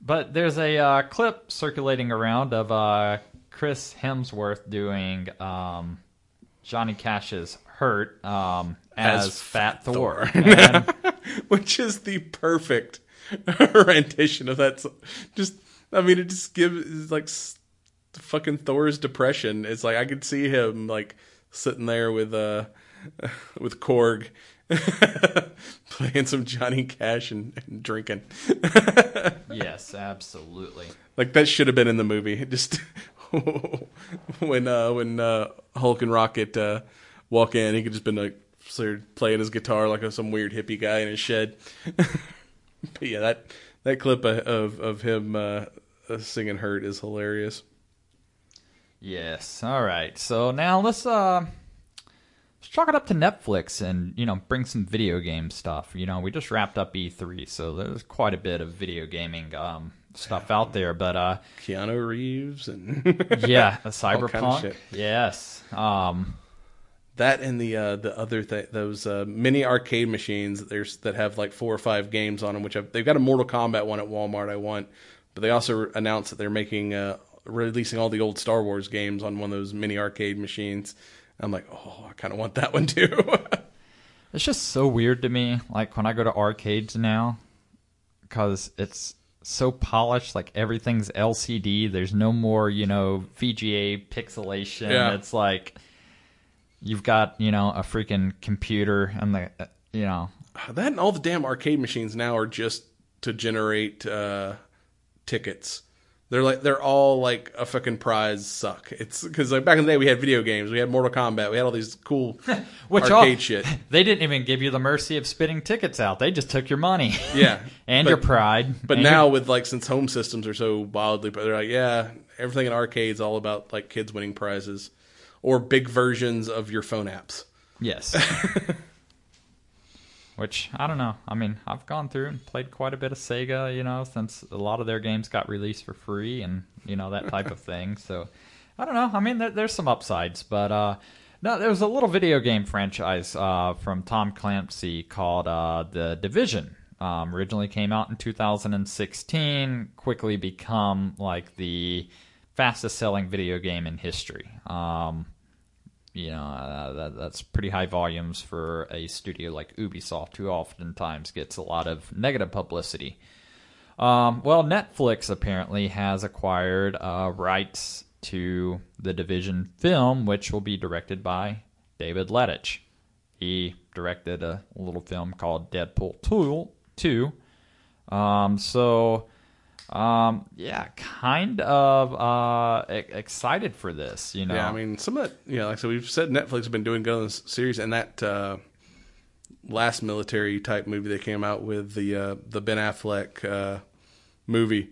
but there's a uh, clip circulating around of uh, Chris Hemsworth doing um, Johnny Cash's "Hurt" um, as, As Fat Thor. Thor. And Which is the perfect rendition of that. so- Just, I mean, it just gives like fucking Thor's depression. It's like I could see him like sitting there with uh with Korg, playing some Johnny Cash and, and drinking. yes, absolutely. Like that should have been in the movie. Just when uh, when uh, Hulk and Rocket uh, walk in, he could just been like playing his guitar like some weird hippie guy in his shed. but yeah, that that clip of of, of him uh, uh, singing "Hurt" is hilarious. Yes. All right. So now let's uh let's chalk it up to Netflix and you know bring some video game stuff. You know, we just wrapped up E3, so there's quite a bit of video gaming um stuff out there. But uh Keanu Reeves and yeah, All kind of Cyberpunk. shit. yes. Um that and the uh, the other th- those uh, mini arcade machines that there's that have like four or five games on them. Which I've, they've got a Mortal Kombat one at Walmart. I want, but they also announced that they're making uh, releasing all the old Star Wars games on one of those mini arcade machines. I'm like, oh, I kind of want that one too. It's just so weird to me, like when I go to arcades now, because it's so polished. Like everything's LCD. There's no more, you know, VGA pixelation. Yeah. It's like you've got, you know, a freaking computer and the, uh, you know, that and all the damn arcade machines now are just to generate uh, tickets. They're like they're all like a fucking prize suck. It's because like back in the day we had video games, we had Mortal Kombat, we had all these cool which arcade all- shit. They didn't even give you the mercy of spitting tickets out. They just took your money. Yeah, and But- your pride. But now your- with like since home systems are so wildly, but they're like, yeah, everything in arcades all about like kids winning prizes or big versions of your phone apps. Yes. Which I don't know. I mean, I've gone through and played quite a bit of Sega, you know, since a lot of their games got released for free and you know that type of thing. So I don't know. I mean, there, there's some upsides, but uh, no, there was a little video game franchise uh, from Tom Clancy called uh, The Division. Um, originally came out in 2016, quickly become like the fastest selling video game in history. Um, you know uh, that, that's pretty high volumes for a studio like Ubisoft, who oftentimes gets a lot of negative publicity. Um, well, Netflix apparently has acquired uh, rights to the Division film, which will be directed by David Leitch. He directed a little film called Deadpool 2. 2. Um, so, um, yeah, kind of uh, e- excited for this. You know, Yeah, I mean, some of that, you know, like so we've said Netflix has been doing good on this series, and that uh, last military type movie they came out with the uh, the Ben Affleck uh, movie,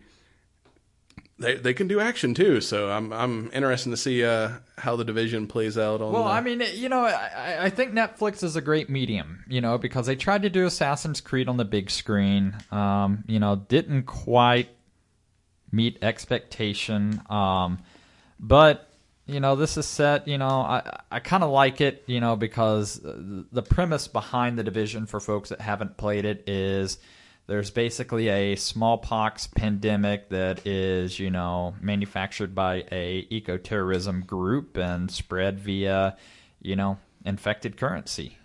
they they can do action too. So I'm I'm interested to see uh, how the division plays out on. Well, the, I mean, you know, I, I think Netflix is a great medium, you know, because they tried to do Assassin's Creed on the big screen, um, you know, didn't quite meet expectation. Um, but you know, this is set. You know, I I kind of like it, you know, because the premise behind the division for folks that haven't played it is there's basically a smallpox pandemic that is, you know, manufactured by a eco-terrorism group and spread via, you know, infected currency.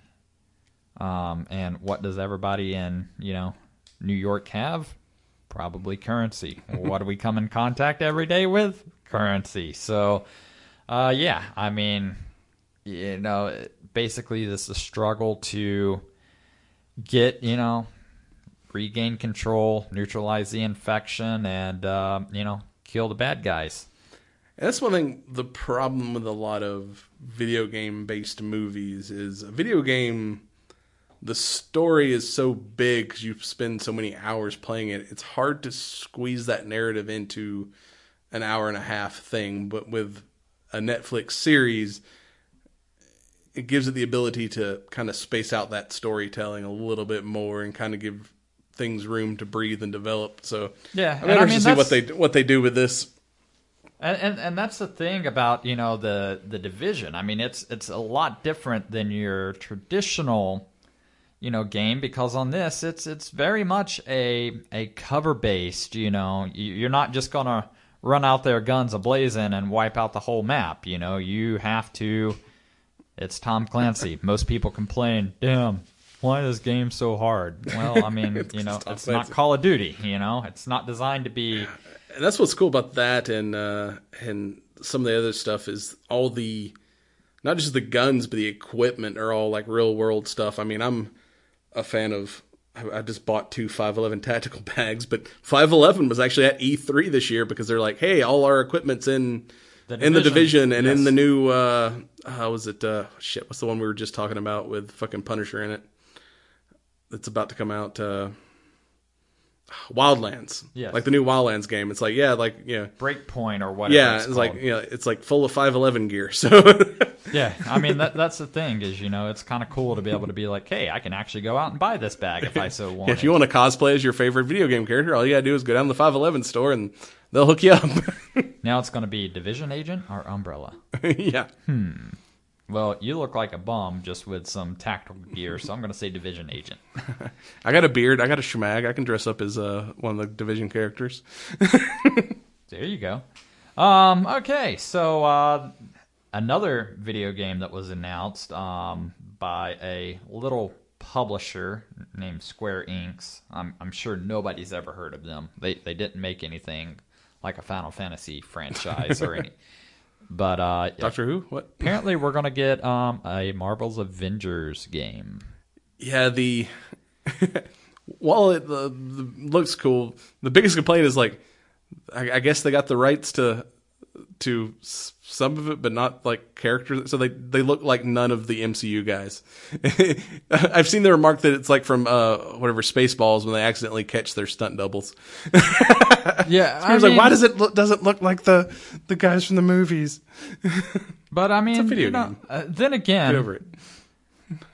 Um, and what does everybody in, you know, New York have? Probably currency. what do we come in contact every day with? Currency. So, uh, yeah, I mean, you know, basically this is a struggle to get, you know, regain control, neutralize the infection, and, uh, you know, kill the bad guys. That's one thing. The problem with a lot of video game based movies is a video game. The story is so big because you spend so many hours playing it. It's hard to squeeze that narrative into an hour and a half thing. But with a Netflix series, it gives it the ability to kind of space out that storytelling a little bit more and kind of give things room to breathe and develop. So Yeah, I'm and I interested mean, to see what they what they do with this. And, and and that's the thing about you know the the division. I mean, it's it's a lot different than your traditional, you know, game because on this it's it's very much a a cover based. You know, You- you're not just gonna run out there guns ablazing and wipe out the whole map. You know, you have to. It's Tom Clancy. Most people complain, "Damn, why is this game so hard?" Well, I mean, you know, it's not Call of Duty. You know, it's not designed to be. and that's what's cool about that and uh and some of the other stuff is all the not just the guns but the equipment are all like real world stuff i mean i'm a fan of. I I just bought two 511 tactical bags, but 511 was actually at E3 this year because they're like, "Hey, all our equipment's in The in the Division, and in the new uh how was it uh shit, what's the one we were just talking about with fucking Punisher in it? That's about to come out uh Wildlands. yeah Like the new Wildlands game. It's like, yeah, like yeah. Breakpoint or whatever. Yeah, it's, it's like called. yeah, it's like full of 511 gear. So Yeah, I mean that that's the thing is you know it's kind of cool to be able to be like, hey, I can actually go out and buy this bag if I so want. if you want to cosplay as your favorite video game character, all you gotta do is go down to the 511 store and they'll hook you up. now it's going to be Division Agent or Umbrella. yeah. Well, you look like a bum just with some tactical gear, so I'm going to say Division Agent. I got a beard. I got a schmag. I can dress up as uh, one of the division characters. There you go. Um, okay, so uh, another video game that was announced um, by a little publisher named Square Enix. I'm, I'm sure nobody's ever heard of them. They they didn't make anything like a Final Fantasy franchise or any. But uh, Doctor Who? What? apparently we're gonna get um, a Marvel's Avengers game. Yeah, the while it the, the, looks cool, the biggest complaint is like, I, I guess they got the rights to to some of it, but not like characters. So they they look like none of the MCU guys. I've seen the remark that it's like from uh whatever Spaceballs when they accidentally catch their stunt doubles. Yeah, I was like, why does it look, doesn't look like the the guys from the movies? But I mean, you know, uh, then again, Get over it.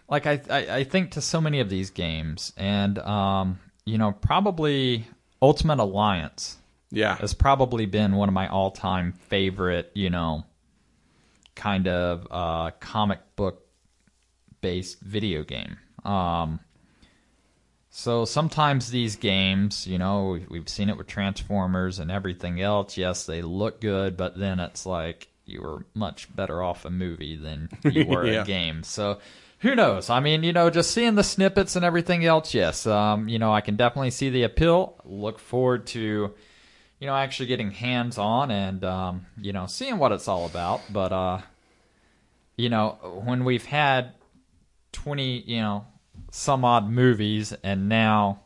like I, I I think to so many of these games, and um, you know, probably Ultimate Alliance Yeah, has probably been one of my all-time favorite, you know, kind of uh, comic book based video game. Um, so sometimes these games, you know, we've, we've seen it with Transformers and everything else. Yes, they look good, but then it's like you were much better off a movie than you were Yeah. a game. So who knows? I mean, you know, just seeing the snippets and everything else, yes, um, you know, I can definitely see the appeal. Look forward to, you know, actually getting hands on and, um, you know, seeing what it's all about. But, uh, you know, when we've had 20, you know, some odd movies and now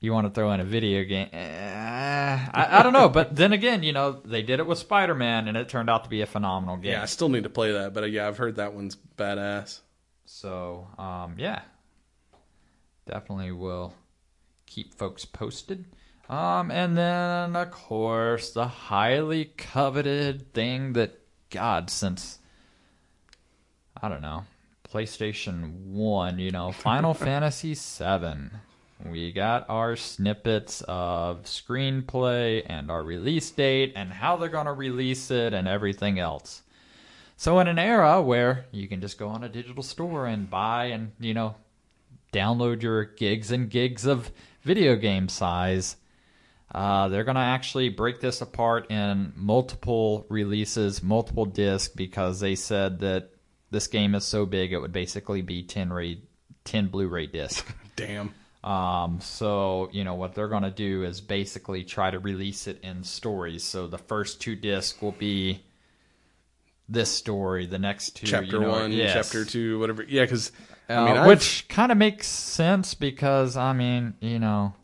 you want to throw in a video game. Eh, I, I don't know. But then again, you know, they did it with Spider Man and it turned out to be a phenomenal game. yeah. I still need to play that, but uh, yeah, I've heard that one's badass. So, um, yeah, definitely will keep folks posted. Um, and then, of course, the highly coveted thing that, God, since, I don't know, PlayStation 1, you know, Final Fantasy 7. We got our snippets of screenplay and our release date and how they're going to release it and everything else. So in an era where you can just go on a digital store and buy and, you know, download your gigs and gigs of video game size, uh, they're going to actually break this apart in multiple releases, multiple discs, because they said that this game is so big it would basically be 10, ray, 10 Blu-ray discs. Damn. Um, so you know what they're going to do is basically try to release it in stories. So the first two discs will be this story. The next two, Chapter you know, one, yes. chapter two, whatever. Yeah, because I Uh, mean, which kind of makes sense because I mean, you know,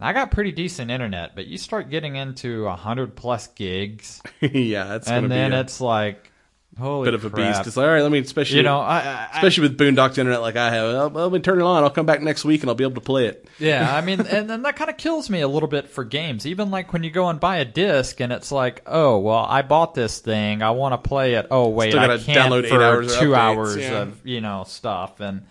I got pretty decent internet, but you start getting into a hundred plus gigs, yeah, it's and then be a it's like, holy bit of a crap. beast. It's like, all right, let me, especially you know, I, I, especially with Boondock's internet like I have. Well, let me turn it on. I'll come back next week and I'll be able to play it. Yeah, I mean, and then that kind of kills me a little bit for games. Even like when you go and buy a disc, and it's like, oh, well, I bought this thing, I want to play it. Oh, wait, I can't download for hours two updates, hours yeah. of you know stuff, and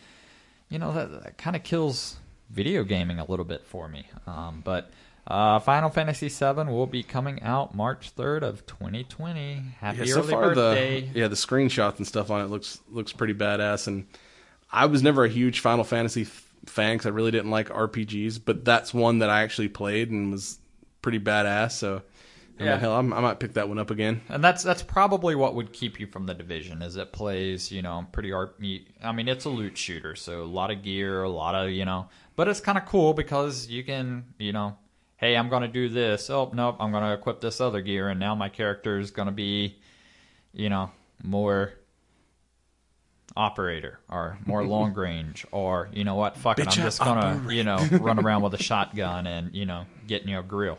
you know that, that kind of kills video gaming a little bit for me. Um, but uh, Final Fantasy VII will be coming out March third of 2020. Happy Yeah, early far birthday! the yeah the screenshots and stuff on it looks looks pretty badass. And I was never a huge Final Fantasy f- fan because I really didn't like RPGs, but that's one that I actually played and was pretty badass. So. I Yeah. hell, I'm, I might pick that one up again. And that's that's probably what would keep you from the division is it plays, you know, pretty art I mean, it's a loot shooter, so a lot of gear, a lot of, you know, but it's kind of cool because you can, you know, hey, I'm going to do this. Oh, nope, I'm going to equip this other gear and now my character is going to be, you know, more operator or more long range or you know what fuck it i'm just gonna you know run around with a shotgun and you know get in your grill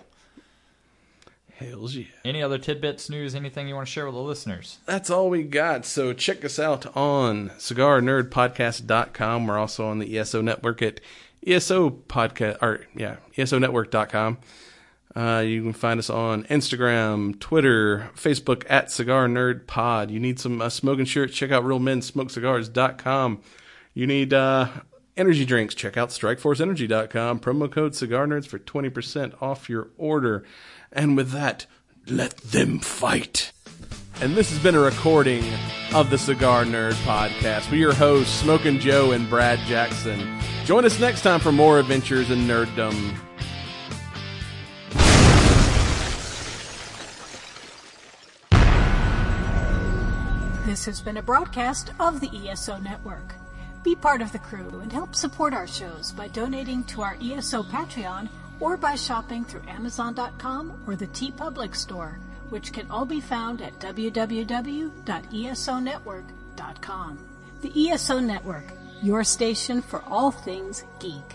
Hells yeah. any other tidbits news anything you want to share with the listeners That's all we got. So check us out on cigarnerdpodcast.com. We're also on the ESO network at ESO podcast or yeah, ESOnetwork.com. Uh, you can find us on Instagram, Twitter, Facebook at Cigar Nerd Pod. You need some uh, smoking shirts? Check out RealMenSmokeCigars.com. You need uh, energy drinks? Check out StrikeForceEnergy.com. Promo code Cigar Nerds for 20% off your order. And with that, let them fight. And this has been a recording of the Cigar Nerd Podcast with your hosts, Smoking Joe and Brad Jackson. Join us next time for more adventures in nerddom. This has been a broadcast of the ESO Network. Be part of the crew and help support our shows by donating to our ESO Patreon or by shopping through Amazon.com or the TeePublic Store, which can all be found at www.esonetwork.com. The ESO Network, your station for all things geek.